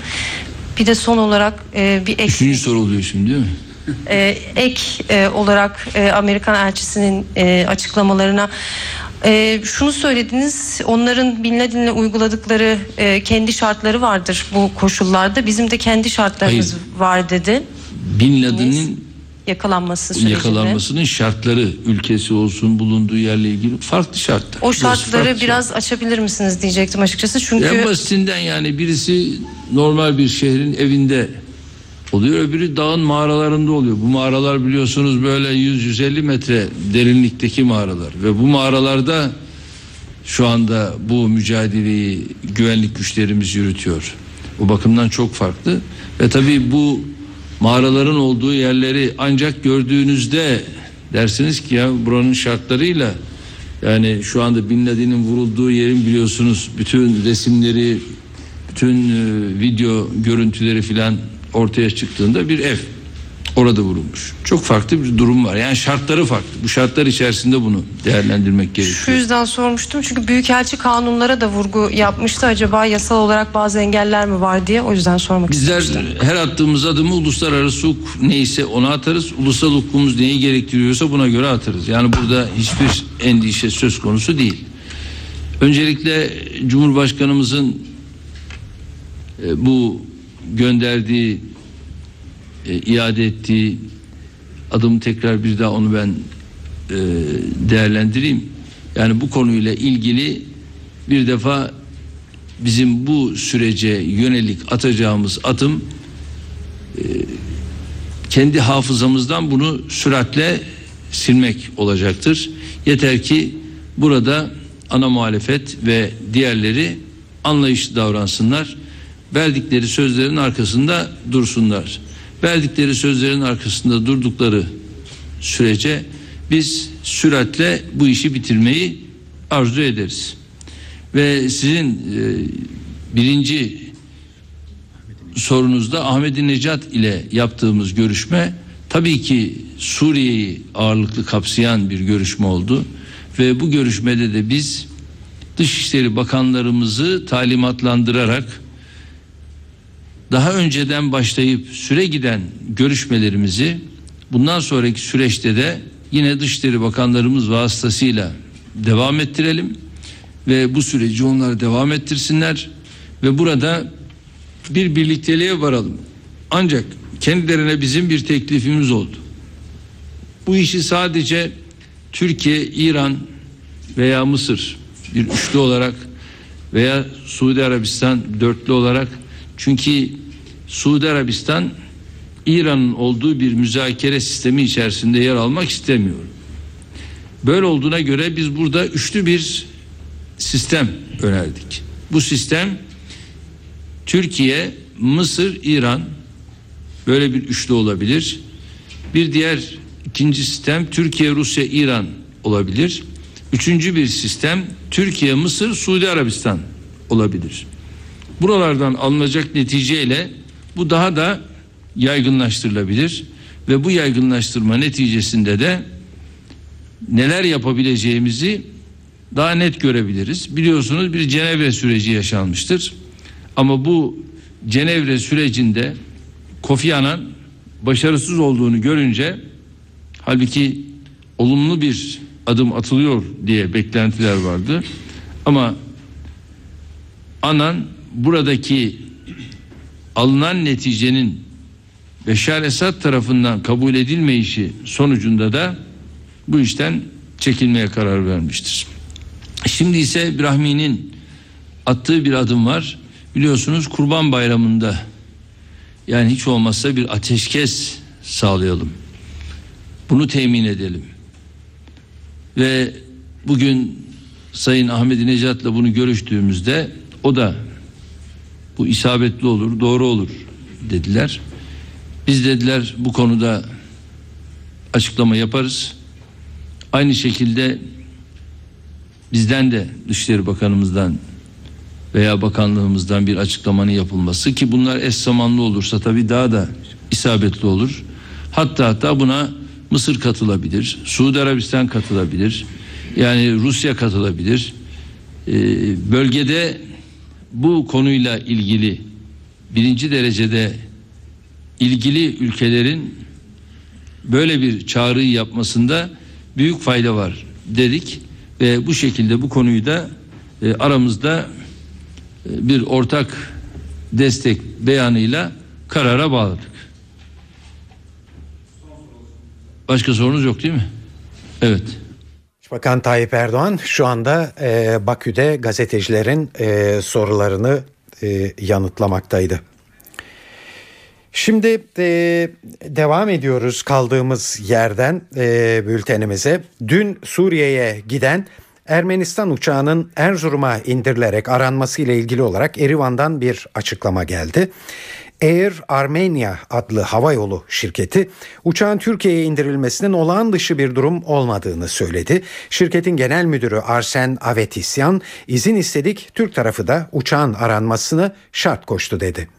Bir de son olarak e, bir ek, Üçüncü soru oluyor şimdi değil mi? e, ek e, olarak e, Amerikan elçisinin e, açıklamalarına e, şunu söylediniz. Onların Bin Laden'le uyguladıkları e, kendi şartları vardır bu koşullarda. Bizim de kendi şartlarımız Hayır. var dedi. Bin Laden'in Yakalanması sürecinde. yakalanmasının şartları ülkesi olsun bulunduğu yerle ilgili farklı şartlar. O şartları farklı biraz açabilir misiniz diyecektim açıkçası. Çünkü En basitinden yani birisi normal bir şehrin evinde oluyor öbürü dağın mağaralarında oluyor. Bu mağaralar biliyorsunuz böyle 100-150 metre derinlikteki mağaralar ve bu mağaralarda şu anda bu mücadeleyi güvenlik güçlerimiz yürütüyor. O bakımdan çok farklı ve tabii bu mağaraların olduğu yerleri ancak gördüğünüzde dersiniz ki ya buranın şartlarıyla yani şu anda Bin Laden'in vurulduğu yerin biliyorsunuz bütün resimleri, bütün e, video görüntüleri filan ortaya çıktığında bir ev orada vurulmuş. Çok farklı bir durum var. Yani şartları farklı. Bu şartlar içerisinde bunu değerlendirmek gerekiyor. Şu yüzden sormuştum çünkü Büyükelçi kanunlara da vurgu yapmıştı. Acaba yasal olarak bazı engeller mi var diye o yüzden sormak Bizler istemiştim. her attığımız adımı uluslararası hukuk neyse ona atarız. Ulusal hukukumuz neyi gerektiriyorsa buna göre atarız. Yani burada hiçbir endişe söz konusu değil. Öncelikle Cumhurbaşkanımızın e, bu gönderdiği e, iade ettiği adımı tekrar bir daha onu ben e, değerlendireyim. Yani bu konuyla ilgili bir defa bizim bu sürece yönelik atacağımız adım e, kendi hafızamızdan bunu süratle silmek olacaktır. Yeter ki burada ana muhalefet ve diğerleri anlayışlı davransınlar. Verdikleri sözlerin arkasında dursunlar. Verdikleri sözlerin arkasında durdukları sürece biz süratle bu işi bitirmeyi arzu ederiz. Ve sizin e, birinci sorunuzda Ahmet Necat ile yaptığımız görüşme tabii ki Suriye'yi ağırlıklı kapsayan bir görüşme oldu ve bu görüşmede de biz Dışişleri Bakanlarımızı talimatlandırarak daha önceden başlayıp süre giden görüşmelerimizi bundan sonraki süreçte de yine Dışişleri Bakanlarımız vasıtasıyla devam ettirelim ve bu süreci onlar devam ettirsinler ve burada bir birlikteliğe varalım. Ancak kendilerine bizim bir teklifimiz oldu. Bu işi sadece Türkiye, İran veya Mısır bir üçlü olarak veya Suudi Arabistan dörtlü olarak çünkü Suudi Arabistan İran'ın olduğu bir müzakere sistemi içerisinde yer almak istemiyor. Böyle olduğuna göre biz burada üçlü bir sistem önerdik. Bu sistem Türkiye, Mısır, İran böyle bir üçlü olabilir. Bir diğer ikinci sistem Türkiye, Rusya, İran olabilir. Üçüncü bir sistem Türkiye, Mısır, Suudi Arabistan olabilir. Buralardan alınacak neticeyle bu daha da yaygınlaştırılabilir ve bu yaygınlaştırma neticesinde de neler yapabileceğimizi daha net görebiliriz. Biliyorsunuz bir Cenevre süreci yaşanmıştır. Ama bu Cenevre sürecinde Kofi Annan başarısız olduğunu görünce halbuki olumlu bir adım atılıyor diye beklentiler vardı. Ama anan buradaki alınan neticenin Beşar Esad tarafından kabul edilmeyişi sonucunda da bu işten çekilmeye karar vermiştir. Şimdi ise İbrahimi'nin attığı bir adım var. Biliyorsunuz Kurban Bayramı'nda yani hiç olmazsa bir ateşkes sağlayalım. Bunu temin edelim. Ve bugün Sayın Ahmet Necat'la bunu görüştüğümüzde o da bu isabetli olur, doğru olur dediler. Biz dediler bu konuda açıklama yaparız. Aynı şekilde bizden de Dışişleri Bakanımızdan veya bakanlığımızdan bir açıklamanın yapılması ki bunlar eş zamanlı olursa tabii daha da isabetli olur. Hatta hatta buna Mısır katılabilir, Suudi Arabistan katılabilir, yani Rusya katılabilir. Ee, bölgede bu konuyla ilgili birinci derecede ilgili ülkelerin böyle bir çağrıyı yapmasında büyük fayda var dedik ve bu şekilde bu konuyu da e, aramızda e, bir ortak destek beyanıyla karara bağladık. Başka sorunuz yok değil mi? Evet. Başbakan Tayyip Erdoğan şu anda e, Bakü'de gazetecilerin e, sorularını e, yanıtlamaktaydı. Şimdi e, devam ediyoruz kaldığımız yerden e, bültenimize. Dün Suriye'ye giden Ermenistan uçağının Erzurum'a indirilerek aranması ile ilgili olarak Erivan'dan bir açıklama geldi. Air Armenia adlı havayolu şirketi uçağın Türkiye'ye indirilmesinin olağan dışı bir durum olmadığını söyledi. Şirketin genel müdürü Arsen Avetisyan izin istedik Türk tarafı da uçağın aranmasını şart koştu dedi.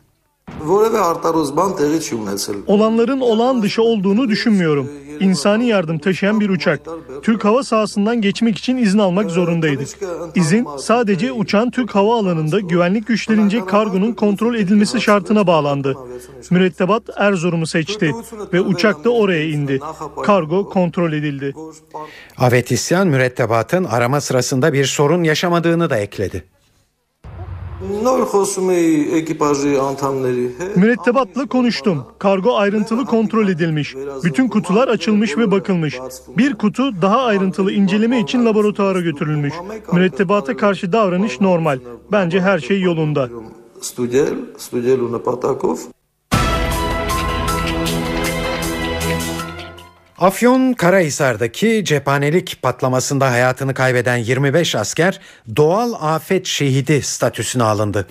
Olanların olağan dışı olduğunu düşünmüyorum. İnsani yardım taşıyan bir uçak. Türk hava sahasından geçmek için izin almak zorundaydık. İzin sadece uçağın Türk hava alanında güvenlik güçlerince kargonun kontrol edilmesi şartına bağlandı. Mürettebat Erzurum'u seçti ve uçak da oraya indi. Kargo kontrol edildi. Avetisyan mürettebatın arama sırasında bir sorun yaşamadığını da ekledi. Mürettebatla konuştum. Kargo ayrıntılı kontrol edilmiş. Bütün kutular açılmış ve bakılmış. Bir kutu daha ayrıntılı inceleme için laboratuvara götürülmüş. Mürettebata karşı davranış normal. Bence her şey yolunda. Afyon Karahisar'daki cephanelik patlamasında hayatını kaybeden 25 asker doğal afet şehidi statüsüne alındı.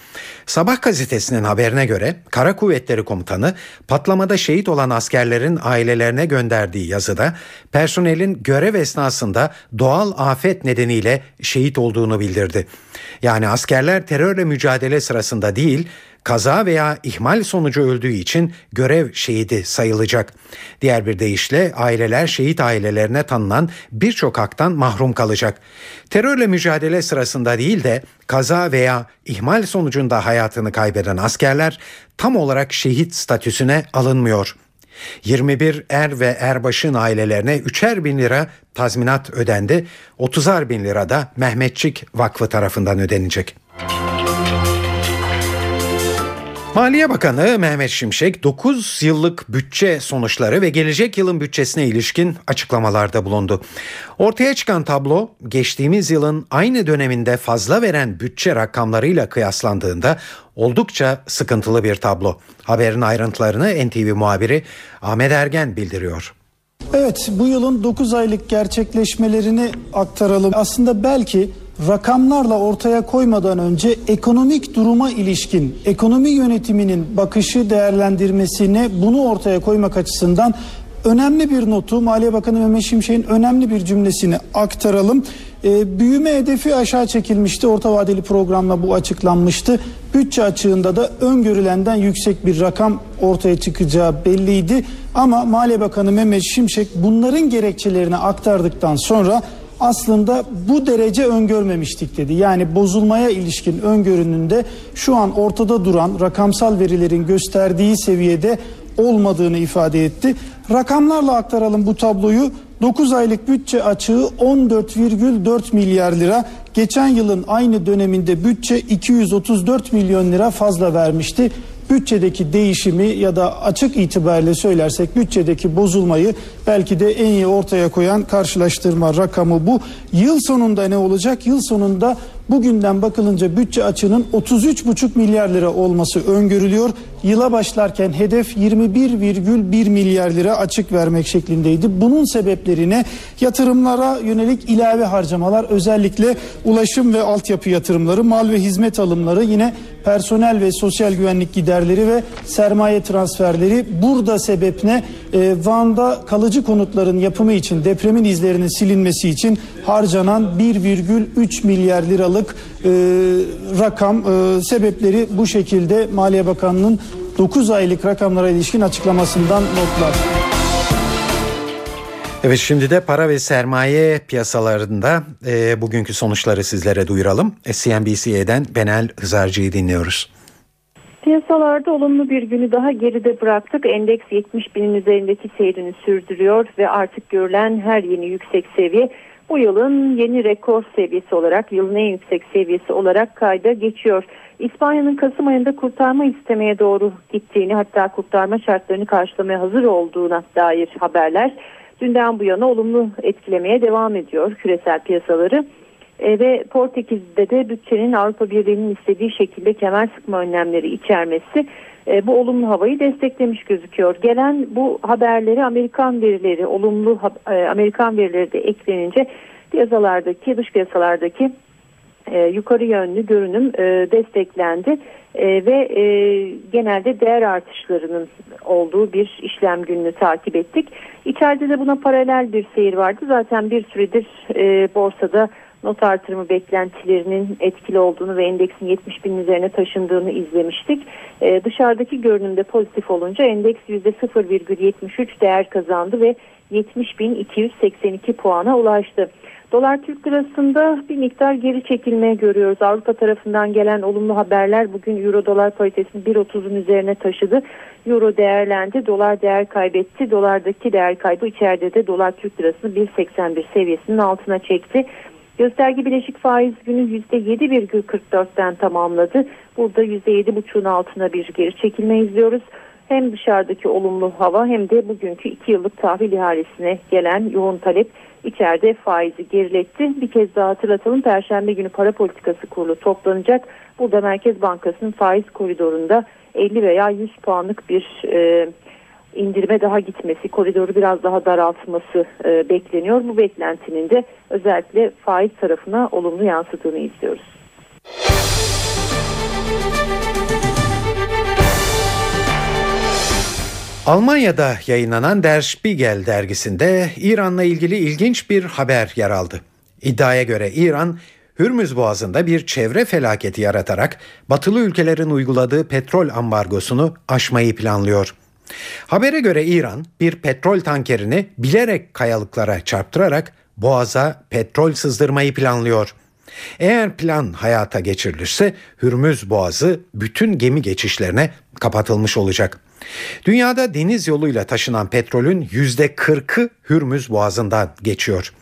Sabah gazetesinin haberine göre Kara Kuvvetleri Komutanı patlamada şehit olan askerlerin ailelerine gönderdiği yazıda personelin görev esnasında doğal afet nedeniyle şehit olduğunu bildirdi. Yani askerler terörle mücadele sırasında değil kaza veya ihmal sonucu öldüğü için görev şehidi sayılacak. Diğer bir deyişle aileler şehit ailelerine tanınan birçok haktan mahrum kalacak. Terörle mücadele sırasında değil de kaza veya ihmal sonucunda hayatını kaybeden askerler tam olarak şehit statüsüne alınmıyor. 21 er ve erbaşın ailelerine 3'er bin lira tazminat ödendi. 30'ar bin lira da Mehmetçik Vakfı tarafından ödenecek. Maliye Bakanı Mehmet Şimşek 9 yıllık bütçe sonuçları ve gelecek yılın bütçesine ilişkin açıklamalarda bulundu. Ortaya çıkan tablo geçtiğimiz yılın aynı döneminde fazla veren bütçe rakamlarıyla kıyaslandığında oldukça sıkıntılı bir tablo. Haberin ayrıntılarını NTV muhabiri Ahmet Ergen bildiriyor. Evet bu yılın 9 aylık gerçekleşmelerini aktaralım. Aslında belki rakamlarla ortaya koymadan önce ekonomik duruma ilişkin ekonomi yönetiminin bakışı değerlendirmesine bunu ortaya koymak açısından önemli bir notu Maliye Bakanı Mehmet Şimşek'in önemli bir cümlesini aktaralım. E, büyüme hedefi aşağı çekilmişti. Orta vadeli programla bu açıklanmıştı. Bütçe açığında da öngörülenden yüksek bir rakam ortaya çıkacağı belliydi. Ama Maliye Bakanı Mehmet Şimşek bunların gerekçelerini aktardıktan sonra aslında bu derece öngörmemiştik dedi. Yani bozulmaya ilişkin öngörünün de şu an ortada duran rakamsal verilerin gösterdiği seviyede olmadığını ifade etti. Rakamlarla aktaralım bu tabloyu. 9 aylık bütçe açığı 14,4 milyar lira. Geçen yılın aynı döneminde bütçe 234 milyon lira fazla vermişti bütçedeki değişimi ya da açık itibariyle söylersek bütçedeki bozulmayı belki de en iyi ortaya koyan karşılaştırma rakamı bu. Yıl sonunda ne olacak? Yıl sonunda bugünden bakılınca bütçe açığının 33,5 milyar lira olması öngörülüyor. Yıla başlarken hedef 21,1 milyar lira açık vermek şeklindeydi. Bunun sebeplerine yatırımlara yönelik ilave harcamalar özellikle ulaşım ve altyapı yatırımları, mal ve hizmet alımları yine personel ve sosyal güvenlik giderleri ve sermaye transferleri. Burada sebep ne? E, Van'da kalıcı konutların yapımı için depremin izlerinin silinmesi için harcanan 1,3 milyar liralık e, rakam e, sebepleri bu şekilde Maliye Bakanlığı'nın 9 aylık rakamlara ilişkin açıklamasından notlar. Evet şimdi de para ve sermaye piyasalarında e, bugünkü sonuçları sizlere duyuralım. CNBC'den Benel Hızarcı'yı dinliyoruz. Piyasalarda olumlu bir günü daha geride bıraktık. Endeks 70 binin üzerindeki seyrini sürdürüyor ve artık görülen her yeni yüksek seviye bu yılın yeni rekor seviyesi olarak yılın en yüksek seviyesi olarak kayda geçiyor. İspanya'nın Kasım ayında kurtarma istemeye doğru gittiğini hatta kurtarma şartlarını karşılamaya hazır olduğuna dair haberler dünden bu yana olumlu etkilemeye devam ediyor küresel piyasaları. E, ve Portekiz'de de bütçenin Avrupa Birliği'nin istediği şekilde kemer sıkma önlemleri içermesi e, bu olumlu havayı desteklemiş gözüküyor. Gelen bu haberleri Amerikan verileri, olumlu e, Amerikan verileri de eklenince piyasalardaki, dış piyasalardaki e, yukarı yönlü görünüm e, desteklendi e, ve e, genelde değer artışlarının olduğu bir işlem gününü takip ettik. İçeride de buna paralel bir seyir vardı. Zaten bir süredir e, borsada not artırımı beklentilerinin etkili olduğunu ve endeksin 70 bin üzerine taşındığını izlemiştik. Ee, dışarıdaki görünümde pozitif olunca endeks %0,73 değer kazandı ve 70.282 puana ulaştı. Dolar Türk lirasında bir miktar geri çekilme görüyoruz. Avrupa tarafından gelen olumlu haberler bugün Euro dolar paritesini 1.30'un üzerine taşıdı. Euro değerlendi, dolar değer kaybetti. Dolardaki değer kaybı içeride de dolar Türk lirasını 1.81 seviyesinin altına çekti. Gösterge bileşik faiz günü %7,44'ten tamamladı. Burada %7,5'un altına bir geri çekilme izliyoruz. Hem dışarıdaki olumlu hava hem de bugünkü 2 yıllık tahvil ihalesine gelen yoğun talep içeride faizi geriletti. Bir kez daha hatırlatalım Perşembe günü para politikası kurulu toplanacak. Burada Merkez Bankası'nın faiz koridorunda 50 veya 100 puanlık bir e, indirime daha gitmesi, koridoru biraz daha daraltması e, bekleniyor. Bu beklentinin de özellikle faiz tarafına olumlu yansıdığını izliyoruz. Almanya'da yayınlanan Der Spiegel dergisinde İran'la ilgili ilginç bir haber yer aldı. İddiaya göre İran Hürmüz Boğazı'nda bir çevre felaketi yaratarak batılı ülkelerin uyguladığı petrol ambargosunu aşmayı planlıyor. Habere göre İran bir petrol tankerini bilerek kayalıklara çarptırarak boğaza petrol sızdırmayı planlıyor. Eğer plan hayata geçirilirse Hürmüz Boğazı bütün gemi geçişlerine kapatılmış olacak. Dünyada deniz yoluyla taşınan petrolün %40'ı Hürmüz Boğazı'ndan geçiyor.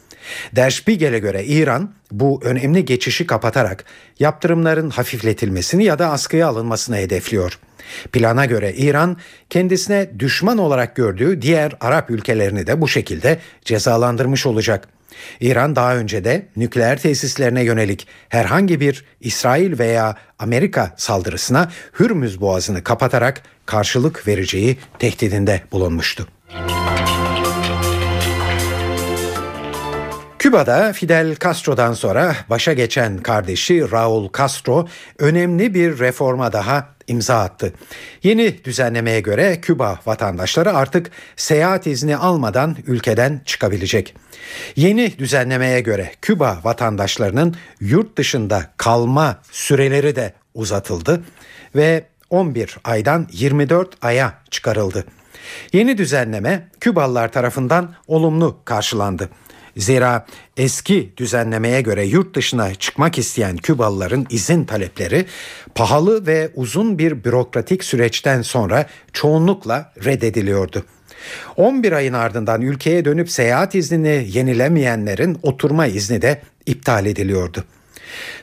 Der Spiegel'e göre İran bu önemli geçişi kapatarak yaptırımların hafifletilmesini ya da askıya alınmasını hedefliyor. Plana göre İran kendisine düşman olarak gördüğü diğer Arap ülkelerini de bu şekilde cezalandırmış olacak. İran daha önce de nükleer tesislerine yönelik herhangi bir İsrail veya Amerika saldırısına Hürmüz Boğazı'nı kapatarak karşılık vereceği tehdidinde bulunmuştu. Küba'da Fidel Castro'dan sonra başa geçen kardeşi Raul Castro önemli bir reforma daha imza attı. Yeni düzenlemeye göre Küba vatandaşları artık seyahat izni almadan ülkeden çıkabilecek. Yeni düzenlemeye göre Küba vatandaşlarının yurt dışında kalma süreleri de uzatıldı ve 11 aydan 24 aya çıkarıldı. Yeni düzenleme Kübalılar tarafından olumlu karşılandı. Zira eski düzenlemeye göre yurt dışına çıkmak isteyen Kübalıların izin talepleri pahalı ve uzun bir bürokratik süreçten sonra çoğunlukla reddediliyordu. 11 ayın ardından ülkeye dönüp seyahat iznini yenilemeyenlerin oturma izni de iptal ediliyordu.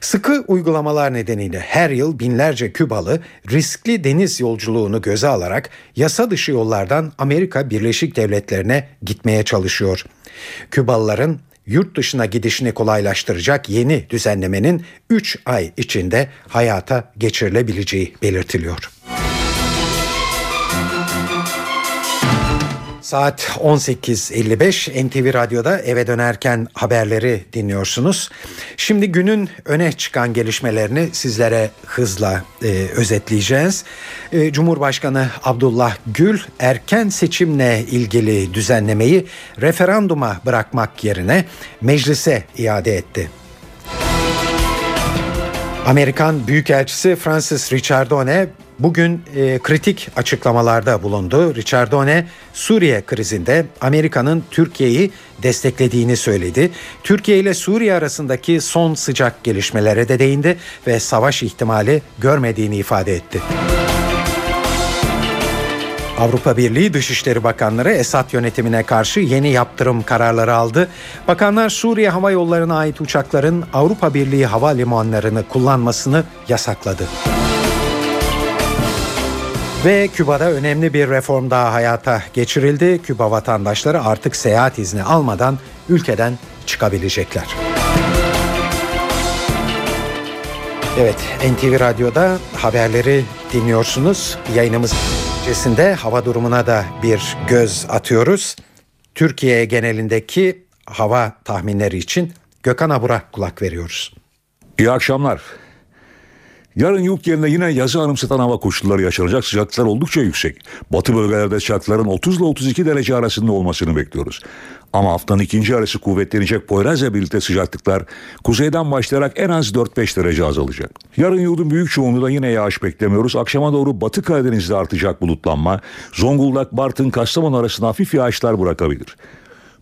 Sıkı uygulamalar nedeniyle her yıl binlerce Kübalı riskli deniz yolculuğunu göze alarak yasa dışı yollardan Amerika Birleşik Devletleri'ne gitmeye çalışıyor. Kübalıların yurt dışına gidişini kolaylaştıracak yeni düzenlemenin 3 ay içinde hayata geçirilebileceği belirtiliyor. Saat 18.55 NTV Radyo'da eve dönerken haberleri dinliyorsunuz. Şimdi günün öne çıkan gelişmelerini sizlere hızla e, özetleyeceğiz. E, Cumhurbaşkanı Abdullah Gül erken seçimle ilgili düzenlemeyi referanduma bırakmak yerine meclise iade etti. Amerikan Büyükelçisi Francis Richardone bugün e, kritik açıklamalarda bulundu. Richardone Suriye krizinde Amerika'nın Türkiye'yi desteklediğini söyledi. Türkiye ile Suriye arasındaki son sıcak gelişmelere de değindi ve savaş ihtimali görmediğini ifade etti. Avrupa Birliği Dışişleri Bakanları Esad yönetimine karşı yeni yaptırım kararları aldı. Bakanlar Suriye Hava Yolları'na ait uçakların Avrupa Birliği hava limanlarını kullanmasını yasakladı. Ve Küba'da önemli bir reform daha hayata geçirildi. Küba vatandaşları artık seyahat izni almadan ülkeden çıkabilecekler. Evet, NTV Radyo'da haberleri dinliyorsunuz. Yayınımız öncesinde hava durumuna da bir göz atıyoruz. Türkiye genelindeki hava tahminleri için Gökhan Abur'a kulak veriyoruz. İyi akşamlar. Yarın yurt yerine yine yazı anımsatan hava koşulları yaşanacak. Sıcaklıklar oldukça yüksek. Batı bölgelerde sıcaklıkların 30 ile 32 derece arasında olmasını bekliyoruz. Ama haftanın ikinci yarısı kuvvetlenecek Poyraz'la birlikte sıcaklıklar kuzeyden başlayarak en az 4-5 derece azalacak. Yarın yurdun büyük çoğunluğunda yine yağış beklemiyoruz. Akşama doğru Batı Karadeniz'de artacak bulutlanma. Zonguldak, Bartın, Kastamonu arasında hafif yağışlar bırakabilir.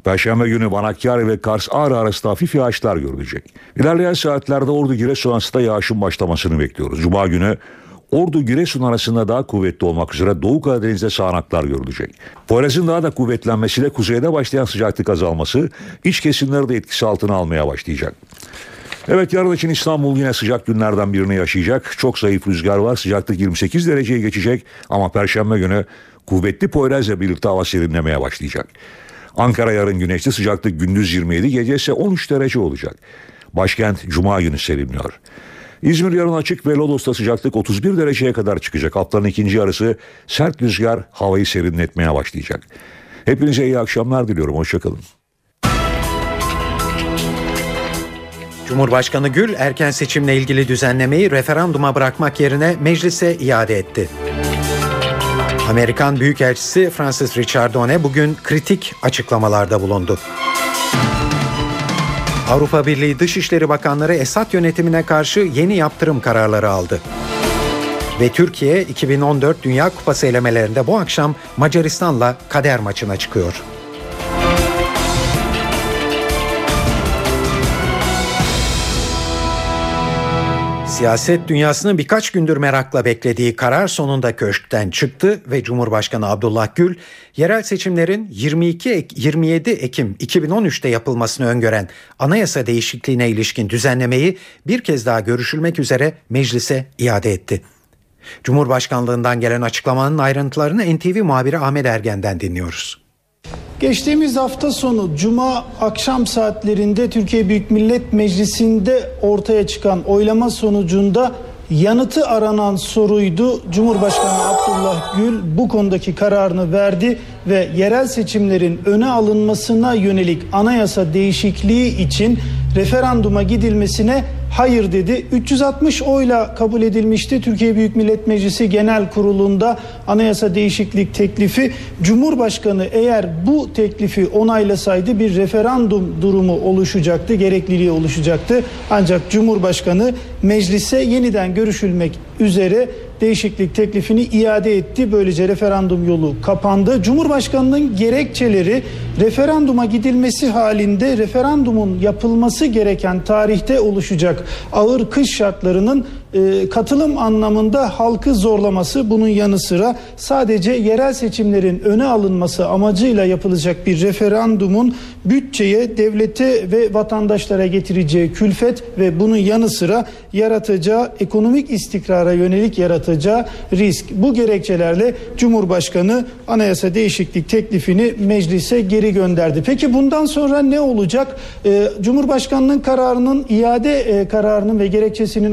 Perşembe günü Banakkari ve Kars Ağrı arasında hafif yağışlar görülecek. İlerleyen saatlerde Ordu Giresun arasında yağışın başlamasını bekliyoruz. Cuma günü Ordu Giresun arasında daha kuvvetli olmak üzere Doğu Karadeniz'de sağanaklar görülecek. Poyraz'ın daha da kuvvetlenmesiyle kuzeyde başlayan sıcaklık azalması iç kesimleri de etkisi altına almaya başlayacak. Evet yarın için İstanbul yine sıcak günlerden birini yaşayacak. Çok zayıf rüzgar var. Sıcaklık 28 dereceye geçecek ama perşembe günü kuvvetli Poyraz'la birlikte hava serinlemeye başlayacak. Ankara yarın güneşli sıcaklık gündüz 27 gece ise 13 derece olacak. Başkent cuma günü serinliyor. İzmir yarın açık ve Lodos'ta sıcaklık 31 dereceye kadar çıkacak. Haftanın ikinci yarısı sert rüzgar havayı serinletmeye başlayacak. Hepinize iyi akşamlar diliyorum. Hoşçakalın. Cumhurbaşkanı Gül erken seçimle ilgili düzenlemeyi referanduma bırakmak yerine meclise iade etti. Amerikan Büyükelçisi Francis Richardone bugün kritik açıklamalarda bulundu. Avrupa Birliği Dışişleri Bakanları Esad yönetimine karşı yeni yaptırım kararları aldı. Ve Türkiye 2014 Dünya Kupası elemelerinde bu akşam Macaristan'la kader maçına çıkıyor. Siyaset dünyasının birkaç gündür merakla beklediği karar sonunda köşkten çıktı ve Cumhurbaşkanı Abdullah Gül yerel seçimlerin 22 27 Ekim 2013'te yapılmasını öngören anayasa değişikliğine ilişkin düzenlemeyi bir kez daha görüşülmek üzere meclise iade etti. Cumhurbaşkanlığından gelen açıklamanın ayrıntılarını NTV muhabiri Ahmet Ergen'den dinliyoruz. Geçtiğimiz hafta sonu Cuma akşam saatlerinde Türkiye Büyük Millet Meclisi'nde ortaya çıkan oylama sonucunda yanıtı aranan soruydu. Cumhurbaşkanı Abdullah Gül bu konudaki kararını verdi ve yerel seçimlerin öne alınmasına yönelik anayasa değişikliği için referanduma gidilmesine hayır dedi. 360 oyla kabul edilmişti. Türkiye Büyük Millet Meclisi Genel Kurulu'nda anayasa değişiklik teklifi Cumhurbaşkanı eğer bu teklifi onaylasaydı bir referandum durumu oluşacaktı, gerekliliği oluşacaktı. Ancak Cumhurbaşkanı meclise yeniden görüşülmek üzere değişiklik teklifini iade etti. Böylece referandum yolu kapandı. Cumhurbaşkanının gerekçeleri referanduma gidilmesi halinde referandumun yapılması gereken tarihte oluşacak ağır kış şartlarının e, katılım anlamında halkı zorlaması bunun yanı sıra sadece yerel seçimlerin öne alınması amacıyla yapılacak bir referandumun bütçeye, devlete ve vatandaşlara getireceği külfet ve bunun yanı sıra yaratacağı ekonomik istikrara yönelik yaratacağı risk. Bu gerekçelerle Cumhurbaşkanı anayasa değişiklik teklifini meclise geri gönderdi. Peki bundan sonra ne olacak? Ee, Cumhurbaşkanının kararının iade e, kararının ve gerekçesinin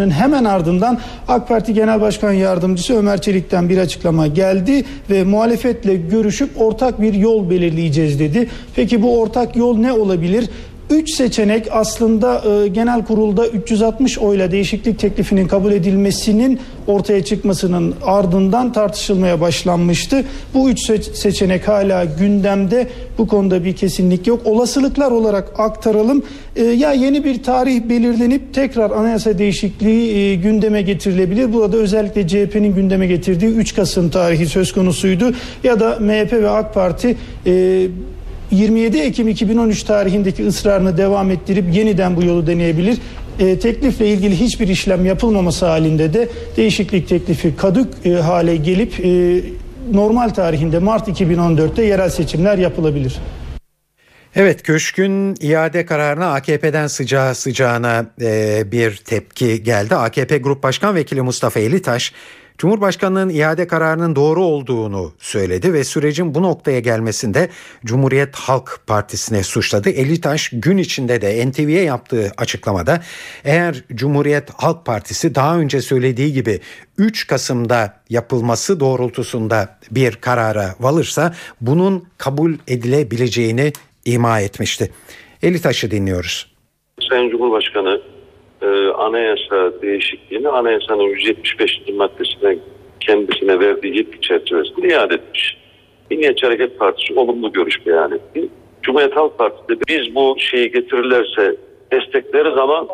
açıklanmasının hemen ardından AK Parti Genel Başkan Yardımcısı Ömer Çelik'ten bir açıklama geldi ve muhalefetle görüşüp ortak bir yol belirleyeceğiz dedi. Peki bu ortak yol ne olabilir? Üç seçenek aslında e, genel kurulda 360 oyla değişiklik teklifinin kabul edilmesinin ortaya çıkmasının ardından tartışılmaya başlanmıştı. Bu üç se- seçenek hala gündemde. Bu konuda bir kesinlik yok. Olasılıklar olarak aktaralım. E, ya yeni bir tarih belirlenip tekrar anayasa değişikliği e, gündeme getirilebilir. Burada özellikle CHP'nin gündeme getirdiği 3 Kasım tarihi söz konusuydu. Ya da MHP ve AK Parti e, 27 Ekim 2013 tarihindeki ısrarını devam ettirip yeniden bu yolu deneyebilir. E, teklifle ilgili hiçbir işlem yapılmaması halinde de değişiklik teklifi kadük e, hale gelip e, normal tarihinde Mart 2014'te yerel seçimler yapılabilir. Evet Köşk'ün iade kararına AKP'den sıcağı sıcağına e, bir tepki geldi. AKP Grup Başkan Vekili Mustafa Elitaş Cumhurbaşkanının iade kararının doğru olduğunu söyledi ve sürecin bu noktaya gelmesinde Cumhuriyet Halk Partisi'ne suçladı. Elitaş gün içinde de NTV'ye yaptığı açıklamada eğer Cumhuriyet Halk Partisi daha önce söylediği gibi 3 Kasım'da yapılması doğrultusunda bir karara varırsa bunun kabul edilebileceğini ima etmişti. Elitaş'ı dinliyoruz. Sayın Cumhurbaşkanı e, anayasa değişikliğini anayasanın 175. maddesine kendisine verdiği yetki çerçevesinde iade etmiş. Milliyetçi Hareket Partisi olumlu görüş beyan etti. Cumhuriyet Halk Partisi de biz bu şeyi getirirlerse destekleriz ama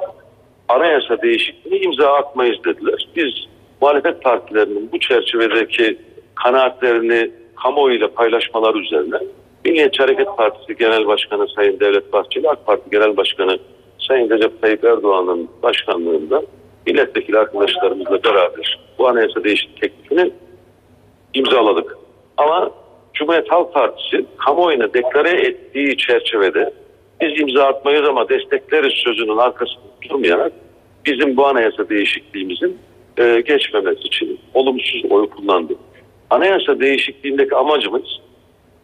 anayasa değişikliğini imza atmayız dediler. Biz muhalefet partilerinin bu çerçevedeki kanaatlerini kamuoyuyla paylaşmalar üzerine Milliyetçi Hareket Partisi Genel Başkanı Sayın Devlet Bahçeli, AK Parti Genel Başkanı Sayın Recep Tayyip Erdoğan'ın başkanlığında milletvekili arkadaşlarımızla beraber bu anayasa değişiklik teklifini imzaladık. Ama Cumhuriyet Halk Partisi kamuoyuna deklare ettiği çerçevede biz imza atmayız ama destekleriz sözünün arkasında durmayarak bizim bu anayasa değişikliğimizin e, geçmemesi için olumsuz oy kullandı. Anayasa değişikliğindeki amacımız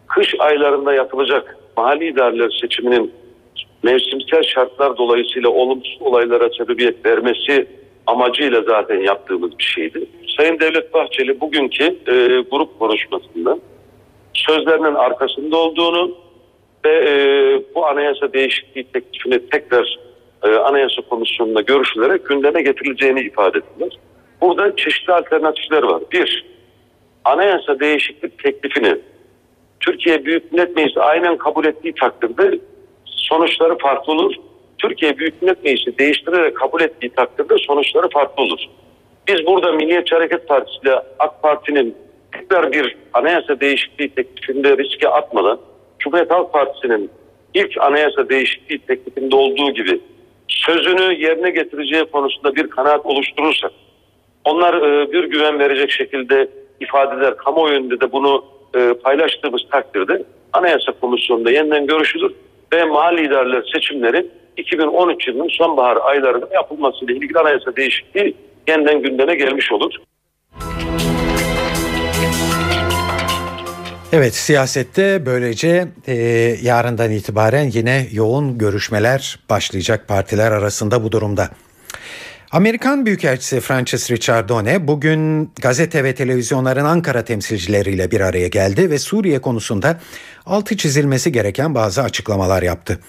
kış aylarında yapılacak mahalli idareler seçiminin mevsimsel şartlar dolayısıyla olumsuz olaylara sebebiyet vermesi amacıyla zaten yaptığımız bir şeydi. Sayın Devlet Bahçeli bugünkü e, grup konuşmasında sözlerinin arkasında olduğunu ve e, bu anayasa değişikliği teklifini tekrar e, anayasa komisyonuna görüşülerek gündeme getirileceğini ifade ettiler. Burada çeşitli alternatifler var. Bir, anayasa değişiklik teklifini Türkiye Büyük Millet Meclisi aynen kabul ettiği takdirde sonuçları farklı olur. Türkiye Büyük Millet Meclisi değiştirerek kabul ettiği takdirde sonuçları farklı olur. Biz burada Milliyetçi Hareket Partisi ile AK Parti'nin tekrar bir anayasa değişikliği teklifinde riske atmadan Cumhuriyet Halk Partisi'nin ilk anayasa değişikliği teklifinde olduğu gibi sözünü yerine getireceği konusunda bir kanaat oluşturursak onlar e, bir güven verecek şekilde ifadeler kamuoyunda da bunu e, paylaştığımız takdirde Anayasa Komisyonu'nda yeniden görüşülür ve mahalli idareler seçimleri 2013 yılının sonbahar aylarında yapılmasıyla ilgili anayasa değişikliği yeniden gündeme gelmiş olur. Evet siyasette böylece e, yarından itibaren yine yoğun görüşmeler başlayacak partiler arasında bu durumda. Amerikan Büyükelçisi Francis Richardone bugün gazete ve televizyonların Ankara temsilcileriyle bir araya geldi ve Suriye konusunda altı çizilmesi gereken bazı açıklamalar yaptı.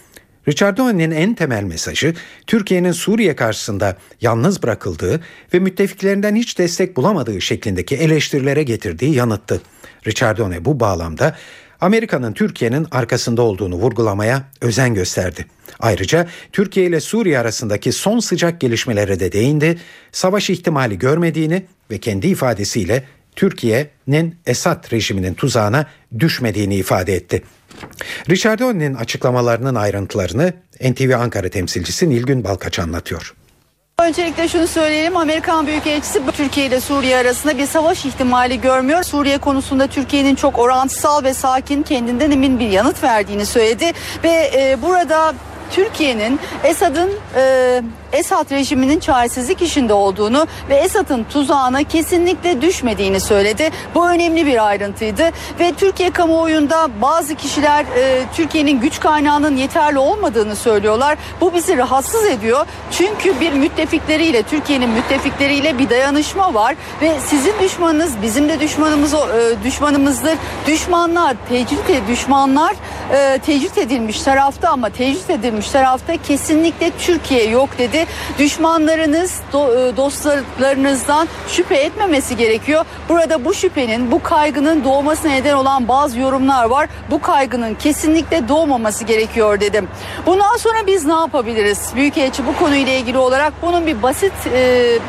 Richardone'nin en temel mesajı Türkiye'nin Suriye karşısında yalnız bırakıldığı ve müttefiklerinden hiç destek bulamadığı şeklindeki eleştirilere getirdiği yanıttı. Richardone bu bağlamda Amerika'nın Türkiye'nin arkasında olduğunu vurgulamaya özen gösterdi. Ayrıca Türkiye ile Suriye arasındaki son sıcak gelişmelere de değindi, savaş ihtimali görmediğini ve kendi ifadesiyle Türkiye'nin Esad rejiminin tuzağına düşmediğini ifade etti. Richardone'nin açıklamalarının ayrıntılarını NTV Ankara temsilcisi Nilgün Balkaç anlatıyor. Öncelikle şunu söyleyelim Amerikan Büyükelçisi Türkiye ile Suriye arasında bir savaş ihtimali görmüyor. Suriye konusunda Türkiye'nin çok orantısal ve sakin kendinden emin bir yanıt verdiğini söyledi ve e, burada Türkiye'nin Esad'ın e, Esad rejiminin çaresizlik işinde olduğunu ve Esad'ın tuzağına kesinlikle düşmediğini söyledi. Bu önemli bir ayrıntıydı ve Türkiye kamuoyunda bazı kişiler e, Türkiye'nin güç kaynağının yeterli olmadığını söylüyorlar. Bu bizi rahatsız ediyor. Çünkü bir müttefikleriyle Türkiye'nin müttefikleriyle bir dayanışma var ve sizin düşmanınız bizim de düşmanımız e, düşmanımızdır. Düşmanlar tecrit düşmanlar e, tecrit edilmiş tarafta ama tecrit edilmiş tarafta kesinlikle Türkiye yok dedi. Düşmanlarınız e, dostlarınızdan şüphe etmemesi gerekiyor. Burada bu şüphenin bu kaygının doğmasına neden olan bazı yorumlar var. Bu kaygının kesinlikle doğmaması gerekiyor dedim. Bundan sonra biz ne yapabiliriz? Büyükelçi bu konuyla ilgili olarak bunun bir basit e,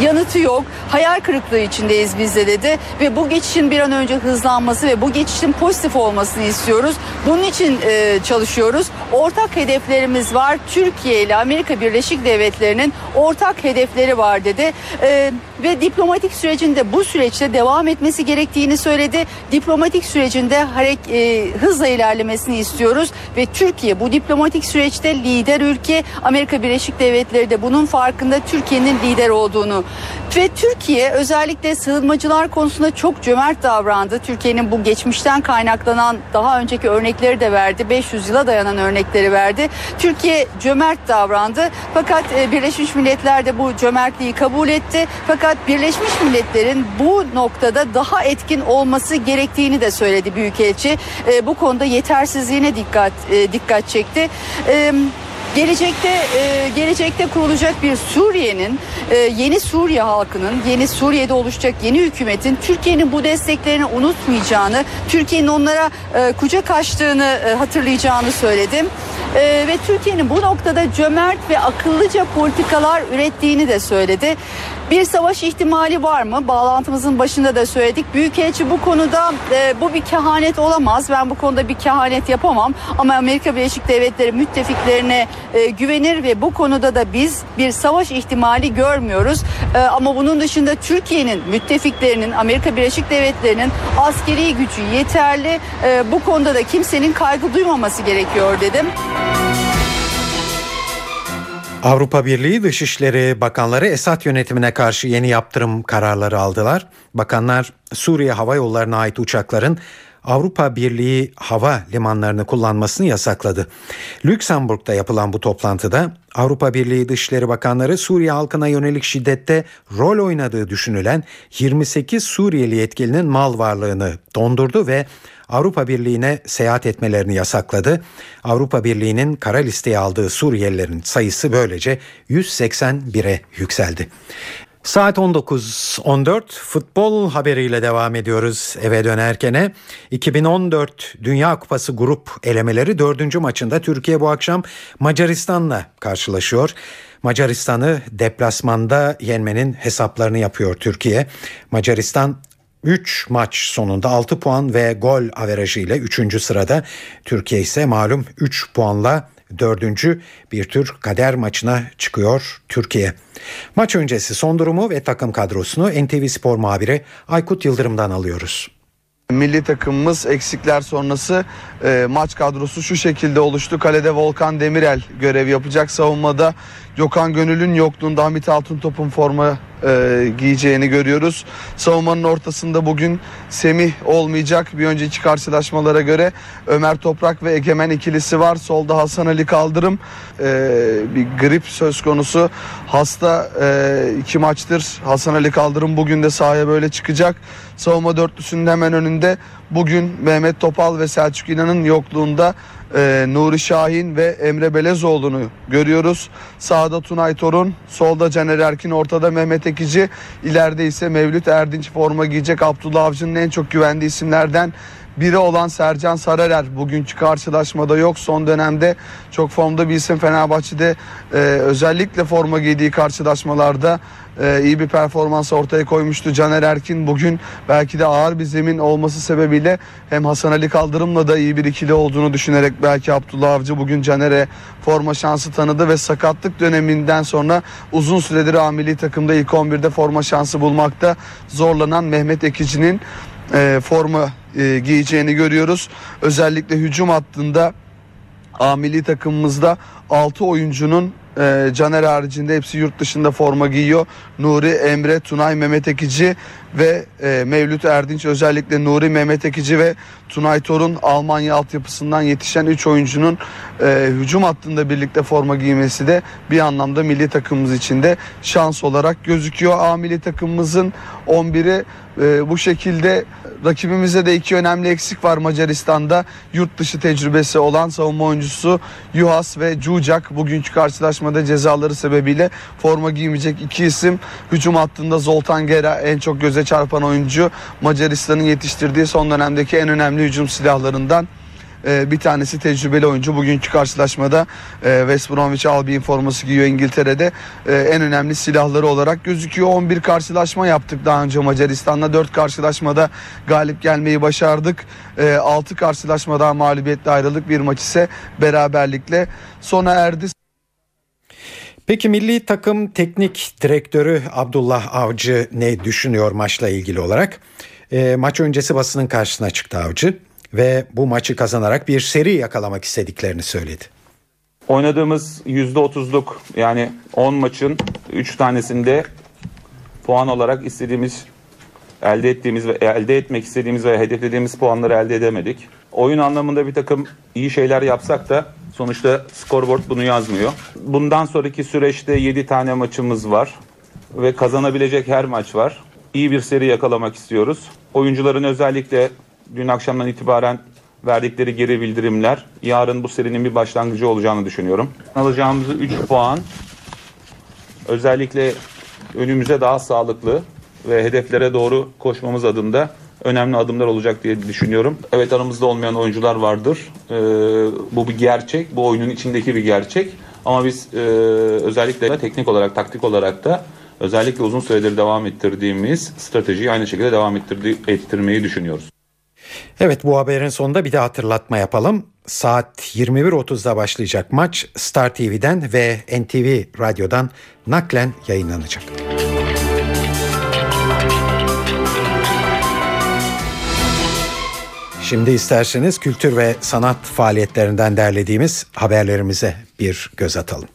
yanıtı yok. Hayal kırıklığı içindeyiz biz de dedi ve bu geçişin bir an önce hızlanması ve bu geçişin pozitif olmasını istiyoruz. Bunun için e, çalışıyoruz. Ortak hedeflerimiz var. Türkiye ile Amerika Birleşik Devletleri'nin ortak hedefleri var dedi. E, ve diplomatik sürecinde bu süreçte devam etmesi gerektiğini söyledi. Diplomatik sürecinde harek, e, hızla ilerlemesini istiyoruz ve Türkiye bu diplomatik süreçte lider ülke. Amerika Birleşik Devletleri de bunun farkında Türkiye'nin lider olduğunu ve Türkiye özellikle sığınmacılar konusunda çok cömert davrandı. Türkiye'nin bu geçmişten kaynaklanan daha önceki örnekleri de verdi. 500 yıla dayanan örnekleri verdi. Türkiye cömert davrandı. Fakat e, Birleşmiş Milletler de bu cömertliği kabul etti. Fakat Birleşmiş Milletler'in bu noktada daha etkin olması gerektiğini de söyledi Büyükelçi. E, bu konuda yetersizliğine dikkat e, dikkat çekti. Gelecekte gelecekte kurulacak bir Suriye'nin yeni Suriye halkının yeni Suriye'de oluşacak yeni hükümetin Türkiye'nin bu desteklerini unutmayacağını, Türkiye'nin onlara e, kucak açtığını hatırlayacağını söyledim. E, ve Türkiye'nin bu noktada cömert ve akıllıca politikalar ürettiğini de söyledi. Bir savaş ihtimali var mı? Bağlantımızın başında da söyledik. Büyükelçi bu konuda e, bu bir kehanet olamaz. Ben bu konuda bir kehanet yapamam. Ama Amerika Birleşik Devletleri müttefiklerine e, güvenir ve bu konuda da biz bir savaş ihtimali görmüyoruz. E, ama bunun dışında Türkiye'nin müttefiklerinin, Amerika Birleşik Devletleri'nin askeri gücü yeterli. E, bu konuda da kimsenin kaygı duymaması gerekiyor dedim. Avrupa Birliği Dışişleri Bakanları Esad yönetimine karşı yeni yaptırım kararları aldılar. Bakanlar Suriye Hava Yolları'na ait uçakların Avrupa Birliği hava limanlarını kullanmasını yasakladı. Lüksemburg'da yapılan bu toplantıda Avrupa Birliği Dışişleri Bakanları Suriye halkına yönelik şiddette rol oynadığı düşünülen 28 Suriyeli yetkilinin mal varlığını dondurdu ve Avrupa Birliği'ne seyahat etmelerini yasakladı. Avrupa Birliği'nin kara listeye aldığı Suriyelilerin sayısı böylece 181'e yükseldi. Saat 19.14 futbol haberiyle devam ediyoruz eve dönerkene. 2014 Dünya Kupası grup elemeleri dördüncü maçında Türkiye bu akşam Macaristan'la karşılaşıyor. Macaristan'ı deplasmanda yenmenin hesaplarını yapıyor Türkiye. Macaristan 3 maç sonunda 6 puan ve gol averajı ile 3. sırada. Türkiye ise malum 3 puanla dördüncü bir tür kader maçına çıkıyor Türkiye. Maç öncesi son durumu ve takım kadrosunu NTV Spor muhabiri Aykut Yıldırım'dan alıyoruz. Milli takımımız eksikler sonrası e, maç kadrosu şu şekilde oluştu. Kalede Volkan Demirel görev yapacak. Savunmada Gökhan Gönül'ün yokluğunda Hamit Altıntop'un forma e, giyeceğini görüyoruz. Savunmanın ortasında bugün Semih olmayacak. Bir önceki karşılaşmalara göre Ömer Toprak ve Egemen ikilisi var. Solda Hasan Ali Kaldırım. E, bir grip söz konusu. Hasta e, iki maçtır. Hasan Ali Kaldırım bugün de sahaya böyle çıkacak. Savunma dörtlüsünün hemen önünde bugün Mehmet Topal ve Selçuk İnan'ın yokluğunda e, Nuri Şahin ve Emre Belezoğlu'nu görüyoruz. Sağda Tunay Torun, solda Caner Erkin, ortada Mehmet Ekici, ileride ise Mevlüt Erdinç forma giyecek Abdullah Avcı'nın en çok güvendiği isimlerden biri olan Sercan Sararer bugünkü karşılaşmada yok. Son dönemde çok formda bir isim Fenerbahçe'de e, özellikle forma giydiği karşılaşmalarda e, iyi bir performans ortaya koymuştu. Caner Erkin bugün belki de ağır bir zemin olması sebebiyle hem Hasan Ali Kaldırım'la da iyi bir ikili olduğunu düşünerek belki Abdullah Avcı bugün Caner'e forma şansı tanıdı ve sakatlık döneminden sonra uzun süredir amili takımda ilk 11'de forma şansı bulmakta zorlanan Mehmet Ekici'nin e, forma e, giyeceğini görüyoruz. Özellikle hücum hattında A milli takımımızda 6 oyuncunun e, Caner haricinde hepsi yurt dışında forma giyiyor. Nuri, Emre, Tunay, Mehmet Ekici ve e, Mevlüt Erdinç özellikle Nuri, Mehmet Ekici ve Tunay Torun Almanya altyapısından yetişen 3 oyuncunun e, hücum hattında birlikte forma giymesi de bir anlamda milli takımımız için de şans olarak gözüküyor. A milli takımımızın 11'i e, bu şekilde rakibimizde de iki önemli eksik var Macaristan'da. Yurt dışı tecrübesi olan savunma oyuncusu Yuhas ve Cucak bugünkü karşılaşmada cezaları sebebiyle forma giymeyecek iki isim. Hücum hattında Zoltan Gera en çok göze çarpan oyuncu. Macaristan'ın yetiştirdiği son dönemdeki en önemli hücum silahlarından ee, bir tanesi tecrübeli oyuncu. Bugünkü karşılaşmada e, West Bromwich Albion forması giyiyor İngiltere'de. E, en önemli silahları olarak gözüküyor. 11 karşılaşma yaptık daha önce Macaristan'la. 4 karşılaşmada galip gelmeyi başardık. E, 6 karşılaşmadan mağlubiyetle ayrılık. Bir maç ise beraberlikle sona erdi. Peki milli takım teknik direktörü Abdullah Avcı ne düşünüyor maçla ilgili olarak? E, maç öncesi basının karşısına çıktı Avcı ve bu maçı kazanarak bir seri yakalamak istediklerini söyledi. Oynadığımız %30'luk yani 10 maçın 3 tanesinde puan olarak istediğimiz elde ettiğimiz ve elde etmek istediğimiz ve hedeflediğimiz puanları elde edemedik. Oyun anlamında bir takım iyi şeyler yapsak da sonuçta scoreboard bunu yazmıyor. Bundan sonraki süreçte 7 tane maçımız var ve kazanabilecek her maç var. İyi bir seri yakalamak istiyoruz. Oyuncuların özellikle dün akşamdan itibaren verdikleri geri bildirimler yarın bu serinin bir başlangıcı olacağını düşünüyorum. Alacağımız 3 puan özellikle önümüze daha sağlıklı ve hedeflere doğru koşmamız adında önemli adımlar olacak diye düşünüyorum. Evet aramızda olmayan oyuncular vardır. Ee, bu bir gerçek. Bu oyunun içindeki bir gerçek. Ama biz e, özellikle teknik olarak, taktik olarak da özellikle uzun süredir devam ettirdiğimiz stratejiyi aynı şekilde devam ettirdi, ettirmeyi düşünüyoruz. Evet bu haberin sonunda bir de hatırlatma yapalım. Saat 21.30'da başlayacak maç Star TV'den ve NTV Radyo'dan naklen yayınlanacak. Şimdi isterseniz kültür ve sanat faaliyetlerinden derlediğimiz haberlerimize bir göz atalım.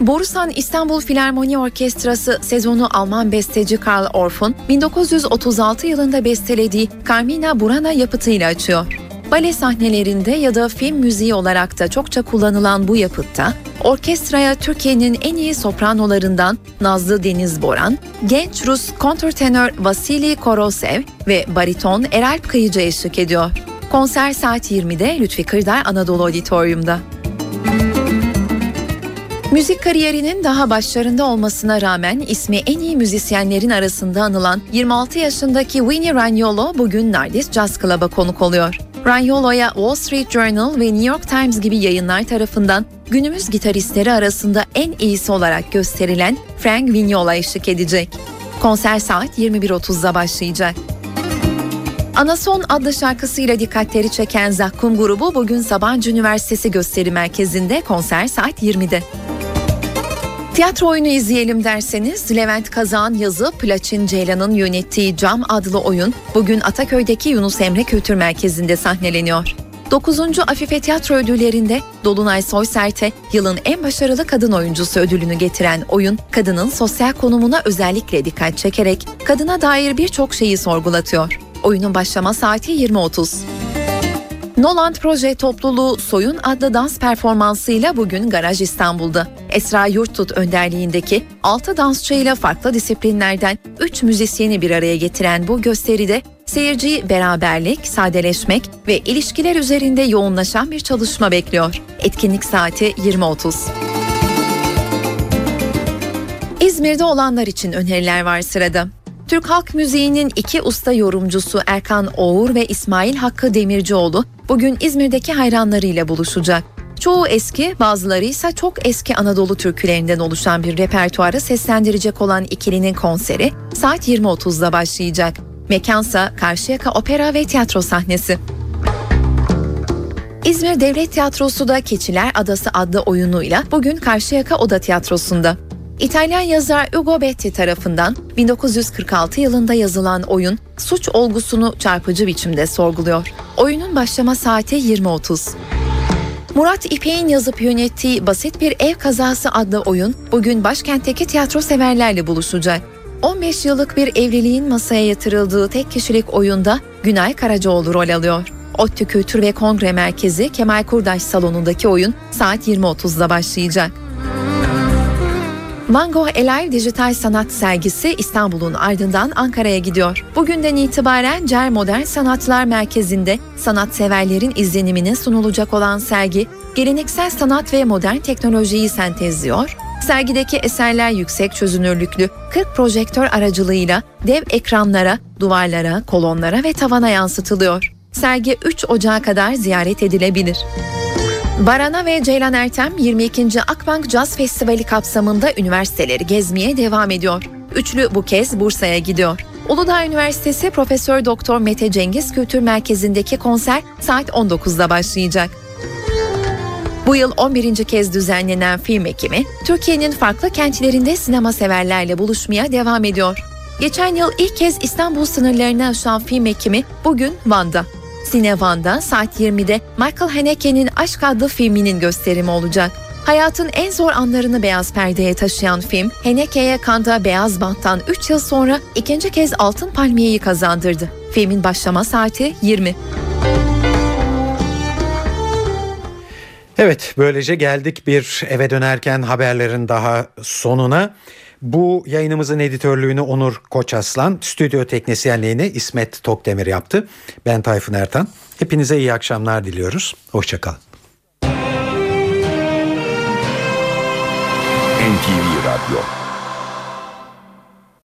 Borusan İstanbul Filarmoni Orkestrası sezonu Alman besteci Karl Orff'un 1936 yılında bestelediği Carmina Burana yapıtıyla açıyor. Bale sahnelerinde ya da film müziği olarak da çokça kullanılan bu yapıtta orkestraya Türkiye'nin en iyi sopranolarından Nazlı Deniz Boran, genç Rus kontrtenör Vasily Korosev ve bariton Eralp Kıyıcı eşlik ediyor. Konser saat 20'de Lütfi Kırdar Anadolu Auditorium'da. Müzik kariyerinin daha başlarında olmasına rağmen ismi en iyi müzisyenlerin arasında anılan 26 yaşındaki Winnie Ragnolo bugün Nardis Jazz Club'a konuk oluyor. Ragnolo'ya Wall Street Journal ve New York Times gibi yayınlar tarafından günümüz gitaristleri arasında en iyisi olarak gösterilen Frank Vignola eşlik edecek. Konser saat 21.30'da başlayacak. Anason adlı şarkısıyla dikkatleri çeken Zakkum grubu bugün Sabancı Üniversitesi Gösteri Merkezi'nde konser saat 20'de. Tiyatro oyunu izleyelim derseniz Levent Kazan yazı Plaçin Ceylan'ın yönettiği Cam adlı oyun bugün Ataköy'deki Yunus Emre Kültür Merkezi'nde sahneleniyor. 9. Afife Tiyatro Ödülleri'nde Dolunay Soysert'e yılın en başarılı kadın oyuncusu ödülünü getiren oyun, kadının sosyal konumuna özellikle dikkat çekerek kadına dair birçok şeyi sorgulatıyor. Oyunun başlama saati 20.30. Noland Proje topluluğu Soyun adlı dans performansıyla bugün Garaj İstanbul'da. Esra Yurttut önderliğindeki 6 dansçıyla farklı disiplinlerden 3 müzisyeni bir araya getiren bu gösteride seyirciyi beraberlik, sadeleşmek ve ilişkiler üzerinde yoğunlaşan bir çalışma bekliyor. Etkinlik saati 20.30. İzmir'de olanlar için öneriler var sırada. Türk halk müziğinin iki usta yorumcusu Erkan Oğur ve İsmail Hakkı Demircioğlu bugün İzmir'deki hayranlarıyla buluşacak. Çoğu eski, bazıları ise çok eski Anadolu türkülerinden oluşan bir repertuarı seslendirecek olan ikilinin konseri saat 20.30'da başlayacak. Mekansa Karşıyaka Opera ve Tiyatro sahnesi. İzmir Devlet Tiyatrosu da Keçiler Adası adlı oyunuyla bugün Karşıyaka Oda Tiyatrosu'nda. İtalyan yazar Ugo Betti tarafından 1946 yılında yazılan oyun suç olgusunu çarpıcı biçimde sorguluyor. Oyunun başlama saati 20.30. Murat İpek'in yazıp yönettiği Basit Bir Ev Kazası adlı oyun bugün başkentteki tiyatro severlerle buluşacak. 15 yıllık bir evliliğin masaya yatırıldığı tek kişilik oyunda Günay Karacaoğlu rol alıyor. ODTÜ Kültür ve Kongre Merkezi Kemal Kurdaş salonundaki oyun saat 20.30'da başlayacak. Van Gogh Alive Dijital Sanat Sergisi İstanbul'un ardından Ankara'ya gidiyor. Bugünden itibaren CER Modern Sanatlar Merkezi'nde sanatseverlerin izlenimine sunulacak olan sergi, geleneksel sanat ve modern teknolojiyi sentezliyor. Sergideki eserler yüksek çözünürlüklü 40 projektör aracılığıyla dev ekranlara, duvarlara, kolonlara ve tavana yansıtılıyor. Sergi 3 Ocağı kadar ziyaret edilebilir. Barana ve Ceylan Ertem 22. Akbank Caz Festivali kapsamında üniversiteleri gezmeye devam ediyor. Üçlü bu kez Bursa'ya gidiyor. Uludağ Üniversitesi Profesör Doktor Mete Cengiz Kültür Merkezi'ndeki konser saat 19'da başlayacak. Bu yıl 11. kez düzenlenen film ekimi, Türkiye'nin farklı kentlerinde sinema severlerle buluşmaya devam ediyor. Geçen yıl ilk kez İstanbul sınırlarını aşan film ekimi bugün Van'da. Sinevan'da saat 20'de Michael Haneke'nin Aşk adlı filminin gösterimi olacak. Hayatın en zor anlarını beyaz perdeye taşıyan film, Haneke'ye Kanda Beyaz Bant'tan 3 yıl sonra ikinci kez Altın Palmiye'yi kazandırdı. Filmin başlama saati 20. Evet böylece geldik bir eve dönerken haberlerin daha sonuna. Bu yayınımızın editörlüğünü Onur Koçaslan, stüdyo teknisyenliğini İsmet Tokdemir yaptı. Ben Tayfun Ertan. Hepinize iyi akşamlar diliyoruz. Hoşçakalın. NTV Radyo